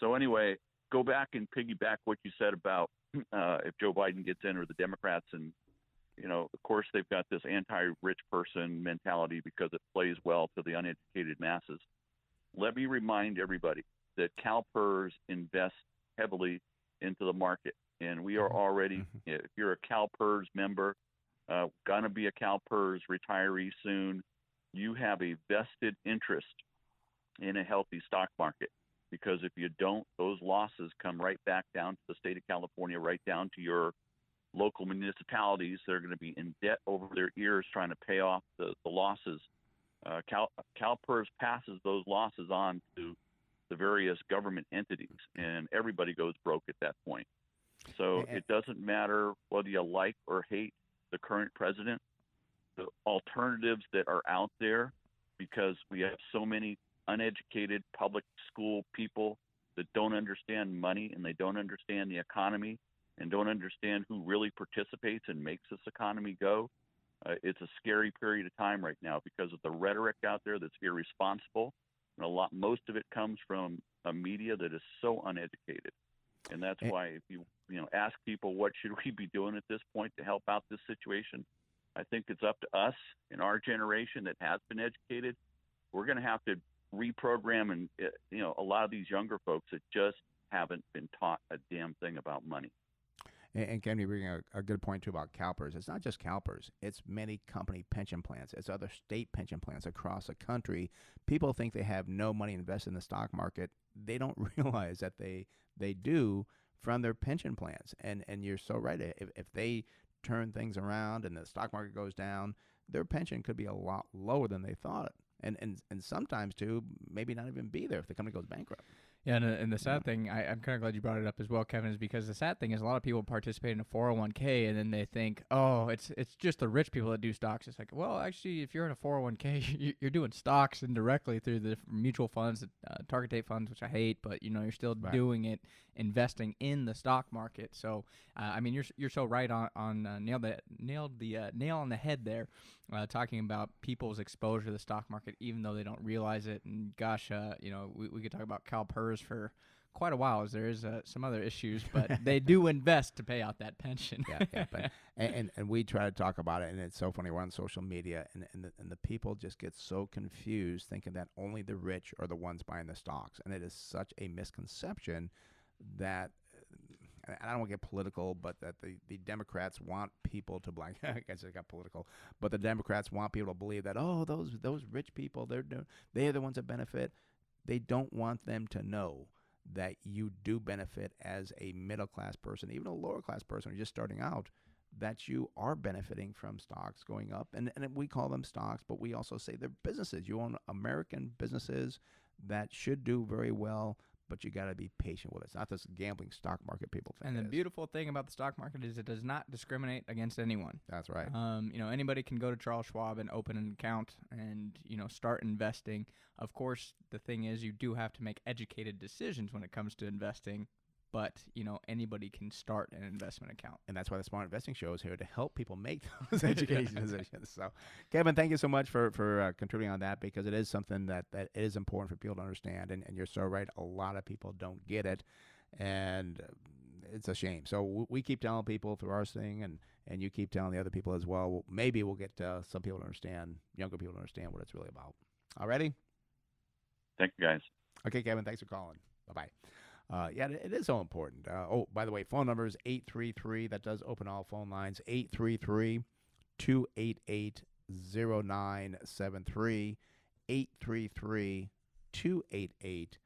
So anyway, go back and piggyback what you said about *clears throat* uh, if Joe Biden gets in or the Democrats. And, you know, of course, they've got this anti rich person mentality because it plays well to the uneducated masses. Let me remind everybody that CalPERS invests heavily into the market. And we are Mm-hmm. already, if you're a CalPERS member, uh, going to be a CalPERS retiree soon, you have a vested interest in a healthy stock market because if you don't, those losses come right back down to the state of California, right down to your local municipalities. They're going to be in debt over their ears trying to pay off the, the losses. Uh, Cal, CalPERS passes those losses on to the various government entities, and everybody goes broke at that point. So it doesn't matter whether you like or hate the current president. The alternatives that are out there, because we have so many uneducated public school people that don't understand money and they don't understand the economy and don't understand who really participates and makes this economy go. Uh, it's a scary period of time right now because of the rhetoric out there that's irresponsible, and a lot most of it comes from a media that is so uneducated. And that's why if you you know ask people what should we be doing at this point to help out this situation, I think it's up to us in our generation that has been educated. We're going to have to reprogram and uh, you know a lot of these younger folks that just haven't been taught a damn thing about money. And, and Ken, you bring a, a good point too about CalPERS. It's not just CalPERS; it's many company pension plans. It's other state pension plans across the country. People think they have no money invested in the stock market. They don't *laughs* realize that they they do from their pension plans. And and you're so right. If if they turn things around and the stock market goes down, their pension could be a lot lower than they thought. And and and sometimes too, maybe not even be there if the company goes bankrupt. Yeah, and, and the sad thing, I, I'm kind of glad you brought it up as well, Kevin, is because the sad thing is a lot of people participate in a 401k and then they think, oh, it's it's just the rich people that do stocks. It's like, well, actually, if you're in a 401k, *laughs* you- you're doing stocks indirectly through the mutual funds, uh, target date funds, which I hate, but you know, you're still Right. doing it, investing in the stock market. So, uh, I mean, you're you're so right on on uh, nailed the nailed the uh, nail on the head there, uh, talking about people's exposure to the stock market, even though they don't realize it. And gosh, uh, you know, we, we could talk about CalPERS for quite a while, as there is uh, some other issues, but *laughs* they do invest to pay out that pension. yeah, yeah. But *laughs* and, and and we try to talk about it, and it's so funny. We're on social media, and and the, and the people just get so confused, thinking that only the rich are the ones buying the stocks, and it is such a misconception that. and I don't want to get political, but that the, the Democrats want people to blank. *laughs* I guess it got political, but the Democrats want people to believe that oh those those rich people they're doing they're the ones that benefit. They don't want them to know that you do benefit as a middle class person, even a lower class person, who's just starting out, that you are benefiting from stocks going up. And, and we call them stocks, but we also say they're businesses. You own American businesses that should do very well, but you got to be patient with it. It's not this gambling stock market people think. And the beautiful thing about the stock market is it does not discriminate against anyone. That's right. Um, you know, anybody can go to Charles Schwab and open an account and you know start investing. Of course, the thing is you do have to make educated decisions when it comes to investing, but you know anybody can start an investment account. and that's why the Smart Investing Show is here to help people make *laughs* those *laughs* education decisions. So, Kevin, thank you so much for for uh, contributing on that because it is something that that is important for people to understand. And, and you're so right; a lot of people don't get it, and uh, it's a shame. So w- we keep telling people through our thing, and and you keep telling the other people as well. Well, Maybe we'll get uh, some people to understand, younger people to understand what it's really about. Already? Thank you, guys. Okay, Kevin, thanks for calling. Bye bye. Uh, yeah, it is so important. Uh, oh, by the way, phone number is 833. That does open all phone lines 833 288 0973. 833 288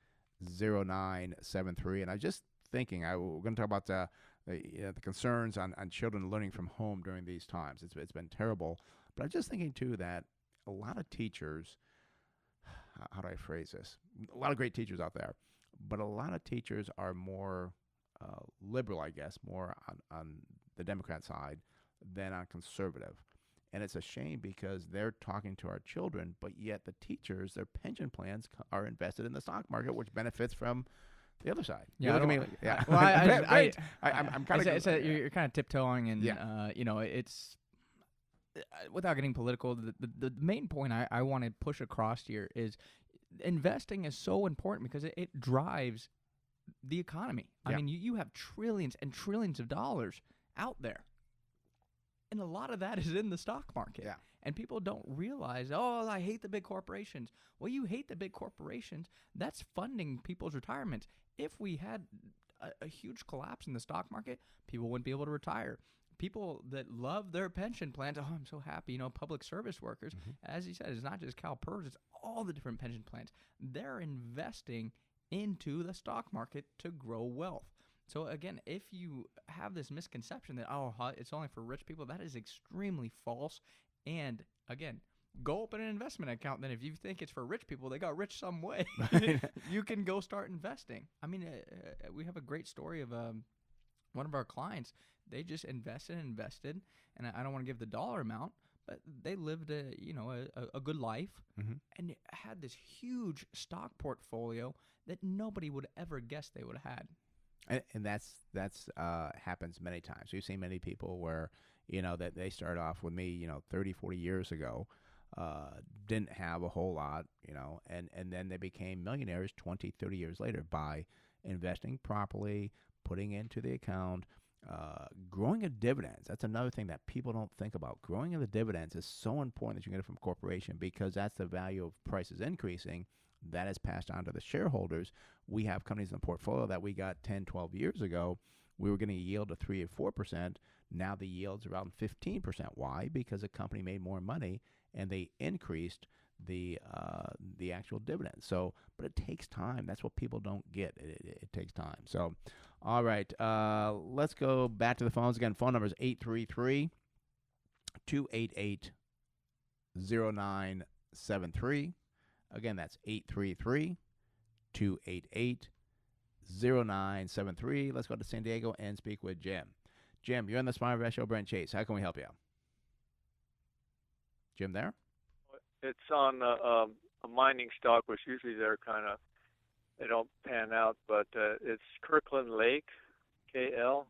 0973. And I was just thinking, I, we're going to talk about the, the, uh, the concerns on, on children learning from home during these times. It's, it's been terrible. But I'm just thinking, too, that a lot of teachers, *sighs* how do I phrase this? A lot of great teachers out there, but a lot of teachers are more uh, liberal, I guess, more on, on the Democrat side than on conservative. And it's a shame because they're talking to our children, but yet the teachers, their pension plans are invested in the stock market, which benefits from the other side. You Yeah, I look at me don't- like- yeah. *laughs* Well, I, I, *laughs* I. I, am I'm kind of. a- it's a- you're, you're kind of tiptoeing, and Yeah. uh, you know, it's uh, without getting political. The, the, the main point I, I want to push across here is investing is so important because it, it drives the economy. I Yeah. mean, you, you have trillions and trillions of dollars out there. And a lot of that *laughs* is in the stock market. Yeah. And people don't realize, oh, I hate the big corporations. Well, you hate the big corporations. That's funding people's retirements. If we had a, a huge collapse in the stock market, people wouldn't be able to retire. People that love their pension plans, oh, I'm so happy. You know, public service workers, as you said, it's not just CalPERS, it's all the different pension plans. They're investing into the stock market to grow wealth. So again, if you have this misconception that oh, it's only for rich people, that is extremely false. And again, go open an investment account. Then, if you think it's for rich people, they got rich some way. *laughs* *laughs* you can go start investing. I mean, uh, uh, we have a great story of um, one of our clients. They just invested and invested, and I don't want to give the dollar amount, but they lived a you know a, a- good life Mhm. and had this huge stock portfolio that nobody would ever guess they would have had. and, and that's that's uh, happens many times. We've seen many people where you know that they start off with me, you know, 30, 40 years ago, uh, didn't have a whole lot, you know, and and then they became millionaires 20, 30 years later by investing properly, putting into the account. Uh, growing a dividends. That's another thing that people don't think about. Growing of the dividends is so important that you get it from corporation because that's the value of prices increasing. That is passed on to the shareholders. We have companies in the portfolio that we got 10, 12 years ago. We were getting a yield of 3 or 4%. Now the yield's around 15%. Why? Because the company made more money and they increased the uh, the actual dividend. So, but it takes time. That's what people don't get. It, it, it takes time. So, All right. Uh, let's go back to the phones again. Phone number is 833 288 0973. Again, that's 833 288 0973. Let's go to San Diego and speak with Jim. Jim, you're on the Smart Invest Show, Brent Chase. How can we help you? Jim, there? It's on uh, um, a mining stock, which usually they're kind of they don't pan out, but uh, it's Kirkland Lake, KL.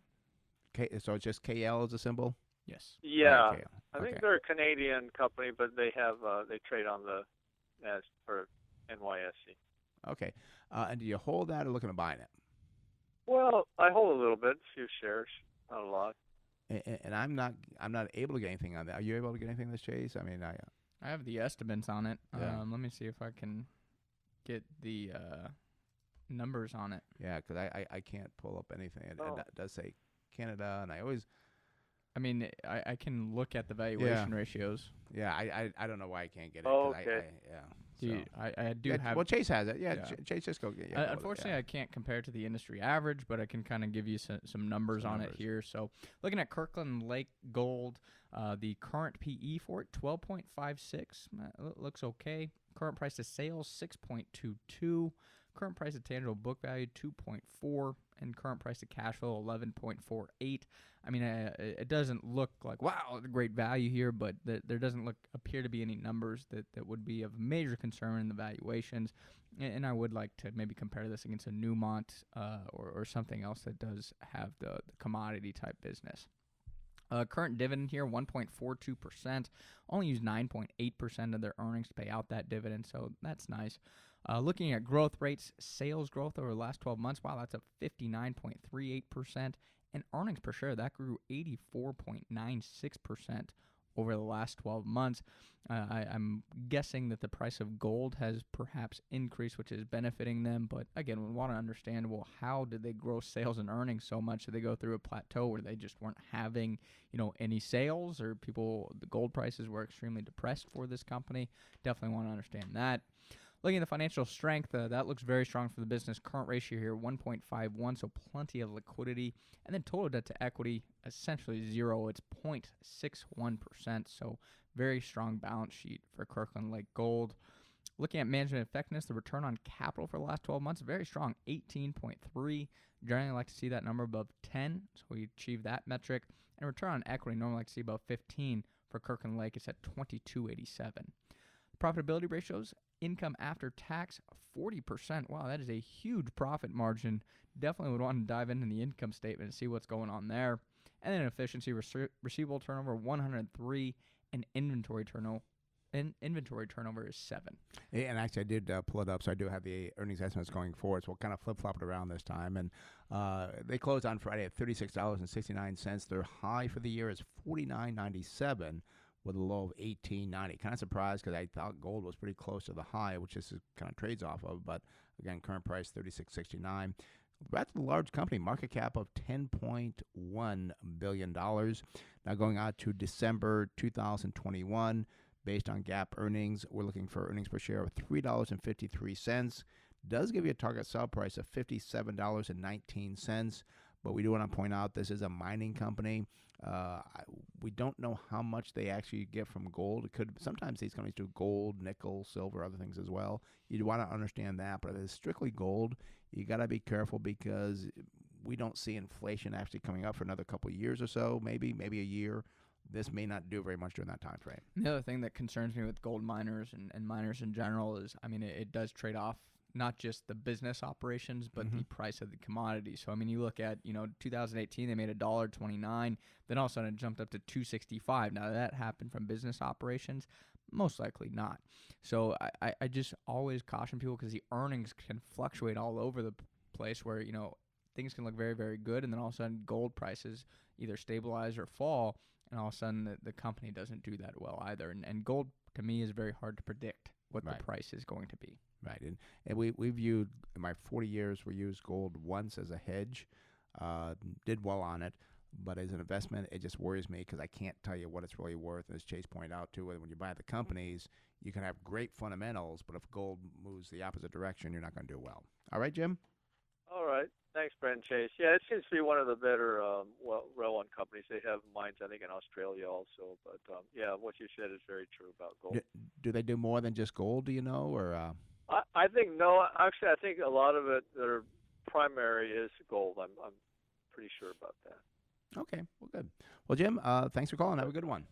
K, so it's just KL as a symbol? Yes. Yeah, Okay, I think okay. they're a Canadian company, but they have uh, they trade on the Nas or NYSE. Okay. Uh, and do you hold that or looking at buying it? Well, I hold a little bit, a few shares, not a lot. And, and I'm not I'm not able to get anything on that. Are you able to get anything on this, Chase? I mean, I I have the estimates on it. Yeah. Um, let me see if I can get the uh, numbers on it. yeah, because I, I I can't pull up anything. It, Oh. it does say Canada, and I always I mean, I, I can look at the valuation ratios. yeah I, I I don't know why I can't get it. Oh, 'cause I- okay. I, yeah. Do you- so. I, I do Yeah, have. well, Chase has it. Yeah, Yeah. Ch- Chase just go get. Yeah, Uh, go it, unfortunately, yeah. I can't compare to the industry average, but I can kind of give you some, some numbers Some on numbers. it here. So, looking at Kirkland Lake Gold, uh, the current PE for it, 12.56, uh, looks okay. Current price to sales, 6.22. Current price to tangible book value, 2.4. And current price to cash flow, 11.48. I mean, uh, it it doesn't look like, wow, great value here, but th- there doesn't look appear to be any numbers that, that would be of major concern in the valuations. A- And I would like to maybe compare this against a Newmont uh, or, or something else that does have the, the commodity type business. Uh, current dividend here, 1.42%. Only use 9.8% of their earnings to pay out that dividend, so that's nice. Uh, looking at growth rates, sales growth over the last 12 months, wow, that's up 59.38%. And earnings per share, that grew 84.96% over the last 12 months. Uh, I, I'm guessing that the price of gold has perhaps increased, which is benefiting them. But again, we want to understand well, how did they grow sales and earnings so much? Did they go through a plateau where they just weren't having, you know, any sales, or people the gold prices were extremely depressed for this company? Definitely want to understand that. Looking at the financial strength, uh, that looks very strong for the business. Current ratio here 1.51, so plenty of liquidity. And then total debt to equity essentially zero. It's 0.61%, so very strong balance sheet for Kirkland Lake Gold. Looking at management effectiveness, the return on capital for the last 12 months very strong, 18.3. Generally like to see that number above 10, so we achieve that metric. And return on equity normally like to see above 15 for Kirkland Lake. It's at 22.87. Profitability ratios, income after tax, 40%. Wow, that is a huge profit margin. Definitely would want to dive into the income statement and see what's going on there. And then efficiency, rece- receivable turnover, 103, and inventory turnover. In inventory turnover is seven. And actually, I did uh, pull it up, so I do have the earnings estimates going forward. So we'll kind of flip flop it around this time. And uh, they closed on Friday at thirty six dollars and sixty nine cents. Their high for the year is forty nine ninety seven, with a low of eighteen ninety. Kind of surprised because I thought gold was pretty close to the high, which this is kind of trades off of. But again, current price thirty six sixty nine. That's a large company, market cap of ten point one billion dollars. Now going out to December two thousand twenty one based on GAAP earnings. We're looking for earnings per share of $3.53. Does give you a target sell price of $57.19. But we do want to point out this is a mining company. Uh, we don't know how much they actually get from gold. It could sometimes these companies do gold, nickel, silver, other things as well. You'd want to understand that. But if it's strictly gold, you got to be careful because we don't see inflation actually coming up for another couple of years or so, maybe maybe a year. This may not do very much during that time frame. The other thing that concerns me with gold miners and, and miners in general is, I mean, it, it does trade off not just the business operations, but the mm-hmm. price of the commodity. So, I mean, you look at, you know, 2018, they made a dollar 29, then all of a sudden it jumped up to 265. Now, that happened from business operations. Most likely not. So, I, I, I just always caution people because the earnings can fluctuate all over the place where, you know, things can look very, very good, and then all of a sudden gold prices either stabilize or fall, and all of a sudden the, the company doesn't do that well either. And, and gold to me is very hard to predict what Right. the price is going to be. Right, and, and we we viewed in my forty years we used gold once as a hedge, uh, did well on it, but as an investment it just worries me because I can't tell you what it's really worth. And as Chase pointed out too, when you buy the companies, you can have great fundamentals, but if gold moves the opposite direction, you're not going to do well. All right, Jim. All right. Thanks, Brent Chase. Yeah, it seems to be one of the better um, well railway companies. They have mines, I think, in Australia also. But um, yeah, what you said is very true about gold. Do, do they do more than just gold? Do you know, or uh, I, I think no. Actually, I think a lot of it their primary is gold. I'm I'm pretty sure about that. okay, well, good. Well, Jim, uh, thanks for calling. Have a good one.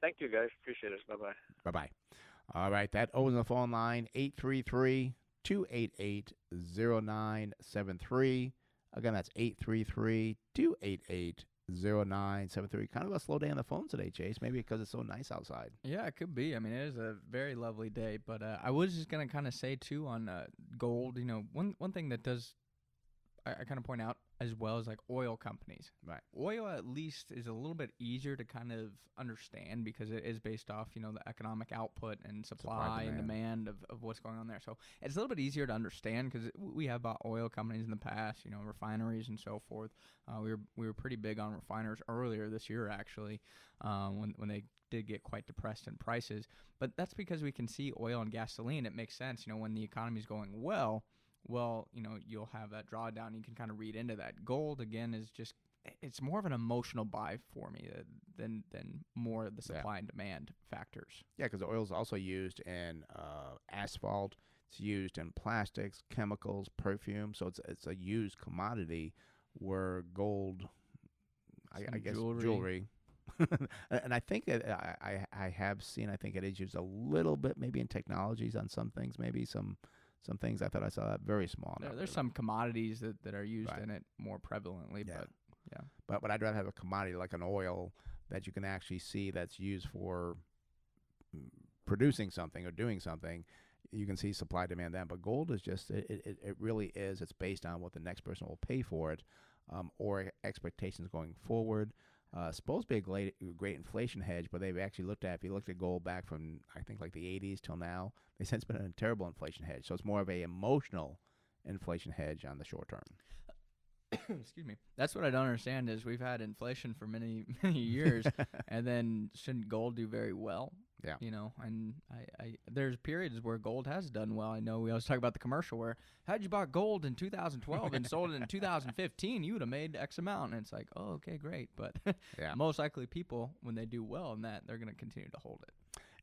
Thank you, guys. Appreciate it. Bye bye. Bye bye. All right, that opens the phone line 833 288 0973. Again, that's 833 288 0973. Kind of a slow day on the phone today, Chase. Maybe because it's so nice outside. Yeah, it could be. I mean, it is a very lovely day, but uh, I was just gonna kind of say too on uh, gold. You know, one one thing that does I, I kind of point out as well as like oil companies. Right. Oil at least is a little bit easier to kind of understand because it is based off, you know, the economic output and supply, and demand. demand of, of what's going on there. So it's a little bit easier to understand because we have bought oil companies in the past, you know, refineries and so forth. Uh, we were we were pretty big on refiners earlier this year actually, um, when when they did get quite depressed in prices. But that's because we can see oil and gasoline. It makes sense, you know, when the economy is going well well, you know, you'll have that drawdown. You can kind of read into that. Gold again is just it's more of an emotional buy for me uh, than than more of the Yeah. supply and demand factors. Yeah, because oil is also used in uh, asphalt. It's used in plastics, chemicals, perfume. So it's it's a used commodity. Where gold, I, I guess jewelry. jewelry. *laughs* and I think that I, I I have seen. I think it is used a little bit, maybe in technologies on some things. Maybe some some things. I thought I saw that very small. There, there's some commodities that, that are used Right. in it more prevalently, Yeah. but yeah. But but I'd rather have a commodity like an oil that you can actually see that's used for mm, producing something or doing something. You can see supply demand then. But gold is just it, it, it really is. It's based on what the next person will pay for it, um, or expectations going forward. Uh, supposed to be a great, great inflation hedge, but they've actually looked at. If you looked at gold back from I think like the 80s till now, they said it's been a terrible inflation hedge. So it's more of a emotional inflation hedge on the short term. *coughs* Excuse me. That's what I don't understand is we've had inflation for many *laughs* many years, *laughs* and then shouldn't gold do very well? Yeah. You know, and I, I there's periods where gold has done well. I know we always talk about the commercial where had you bought gold in 2012 and sold it in *laughs* 2015, you would have made X amount. And it's like, oh, okay, great. But *laughs* Yeah. most likely people when they do well in that, they're going to continue to hold it.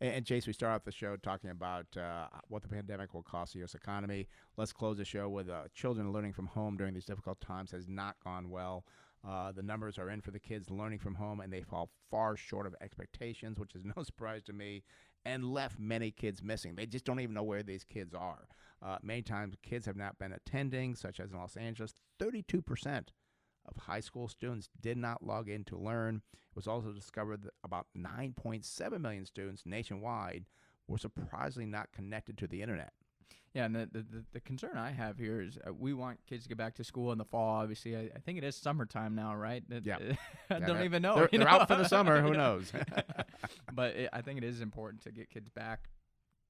And, and Chase, we start off the show talking about uh, what the pandemic will cost the U.S. economy. Let's close the show with uh, children learning from home during these difficult times has not gone well. Uh, the numbers are in for the kids learning from home, and they fall far short of expectations, which is no *laughs* surprise to me, and left many kids missing. They just don't even know where these kids are. Uh, many times, kids have not been attending, such as in Los Angeles. 32% of high school students did not log in to learn. It was also discovered that about 9.7 million students nationwide were surprisingly not connected to the internet. Yeah, and the, the, the, concern I have here is uh, we want kids to get back to school in the fall. Obviously, I, I think it is summertime now, right? That- Yeah. *laughs* I Yeah, don't even know. they're- they're know? out for the summer, who *laughs* knows? *laughs* but it, I think it is important to get kids back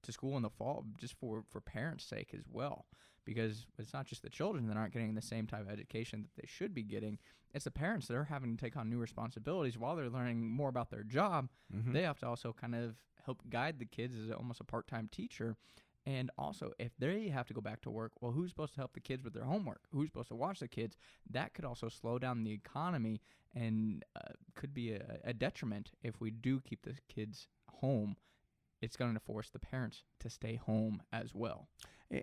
to school in the fall, just for for parents' sake as well, because it's not just the children that aren't getting the same type of education that they should be getting. It's the parents that are having to take on new responsibilities while they're learning more about their job. Mhm. They have to also kind of help guide the kids as almost a part-time teacher. And also, if they have to go back to work, well, who's supposed to help the kids with their homework? Who's supposed to watch the kids? That could also slow down the economy and uh, could be a, a detriment if we do keep the kids home. It's going to force the parents to stay home as well.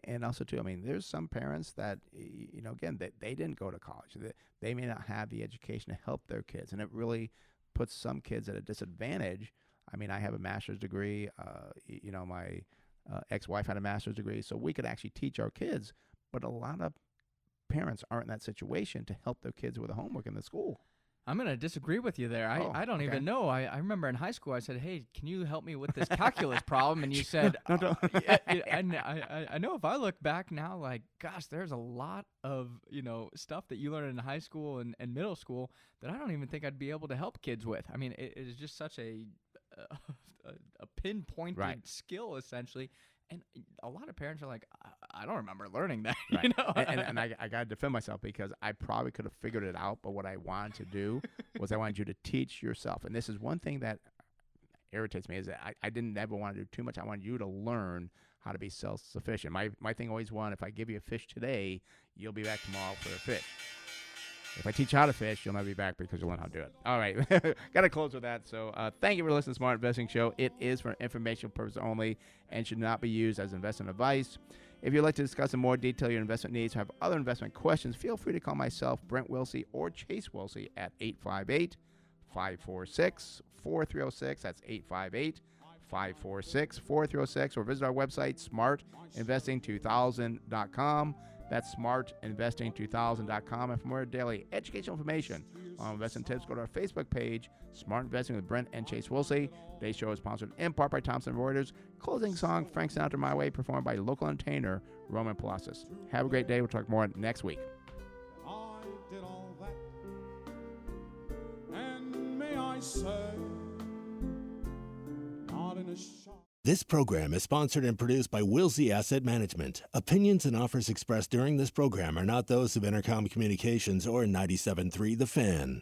And also, too, I mean, there's some parents that, you know, again, they, they didn't go to college. They, they may not have the education to help their kids. And it really puts some kids at a disadvantage. I mean, I have a master's degree. Uh, you know, my uh, ex wife had a master's degree. So we could actually teach our kids. But a lot of parents aren't in that situation to help their kids with the homework in the school. I'm going to disagree with you there. I, Oh, I don't okay. even know. I, I remember in high school, I said, Hey, can you help me with this *laughs* calculus problem? And you said, No, no. "Uh, *laughs* yeah, *laughs* yeah," and I, I- I know if I look back now, like, gosh, there's a lot of, you know, stuff that you learned in high school and, and middle school that I don't even think I'd be able to help kids with. I mean, it, it is just such a, a, a pinpointed Right. skill, essentially. And a lot of parents are like, I, I don't remember learning that. *laughs* Right. You know? and, and, and I, I got to defend myself because I probably could have figured it out. But what I wanted to do was I wanted you to teach yourself. And this is one thing that irritates me is that I, I didn't ever want to do too much. I wanted you to learn how to be self sufficient. My my thing always was if I give you a fish today, you'll be back tomorrow for a fish. If I teach you how to fish, you'll never be back because you'll learn how to do it. All right, *laughs* got to close with that. So, uh, thank you for listening to Smart Investing Show. It is for informational purposes only and should not be used as investment advice. If you'd like to discuss in more detail your investment needs or have other investment questions, feel free to call myself, Brent Wilsey, or Chase Wilsey at 858 546 4306. That's 858 546 4306. Or visit our website, smartinvesting2000.com. That's smartinvesting2000.com. And for more daily educational information on investing tips, go to our Facebook page, Smart Investing with Brent and Chase Wilsey. Today's show is sponsored in part by Thomson Reuters. Closing song, Frank Sinatra My Way, performed by local entertainer Roman Palacios. Have a great day. We'll talk more next week. This program is sponsored and produced by Wilsey Asset Management. Opinions and offers expressed during this program are not those of Entercom Communications or 97.3 The Fan.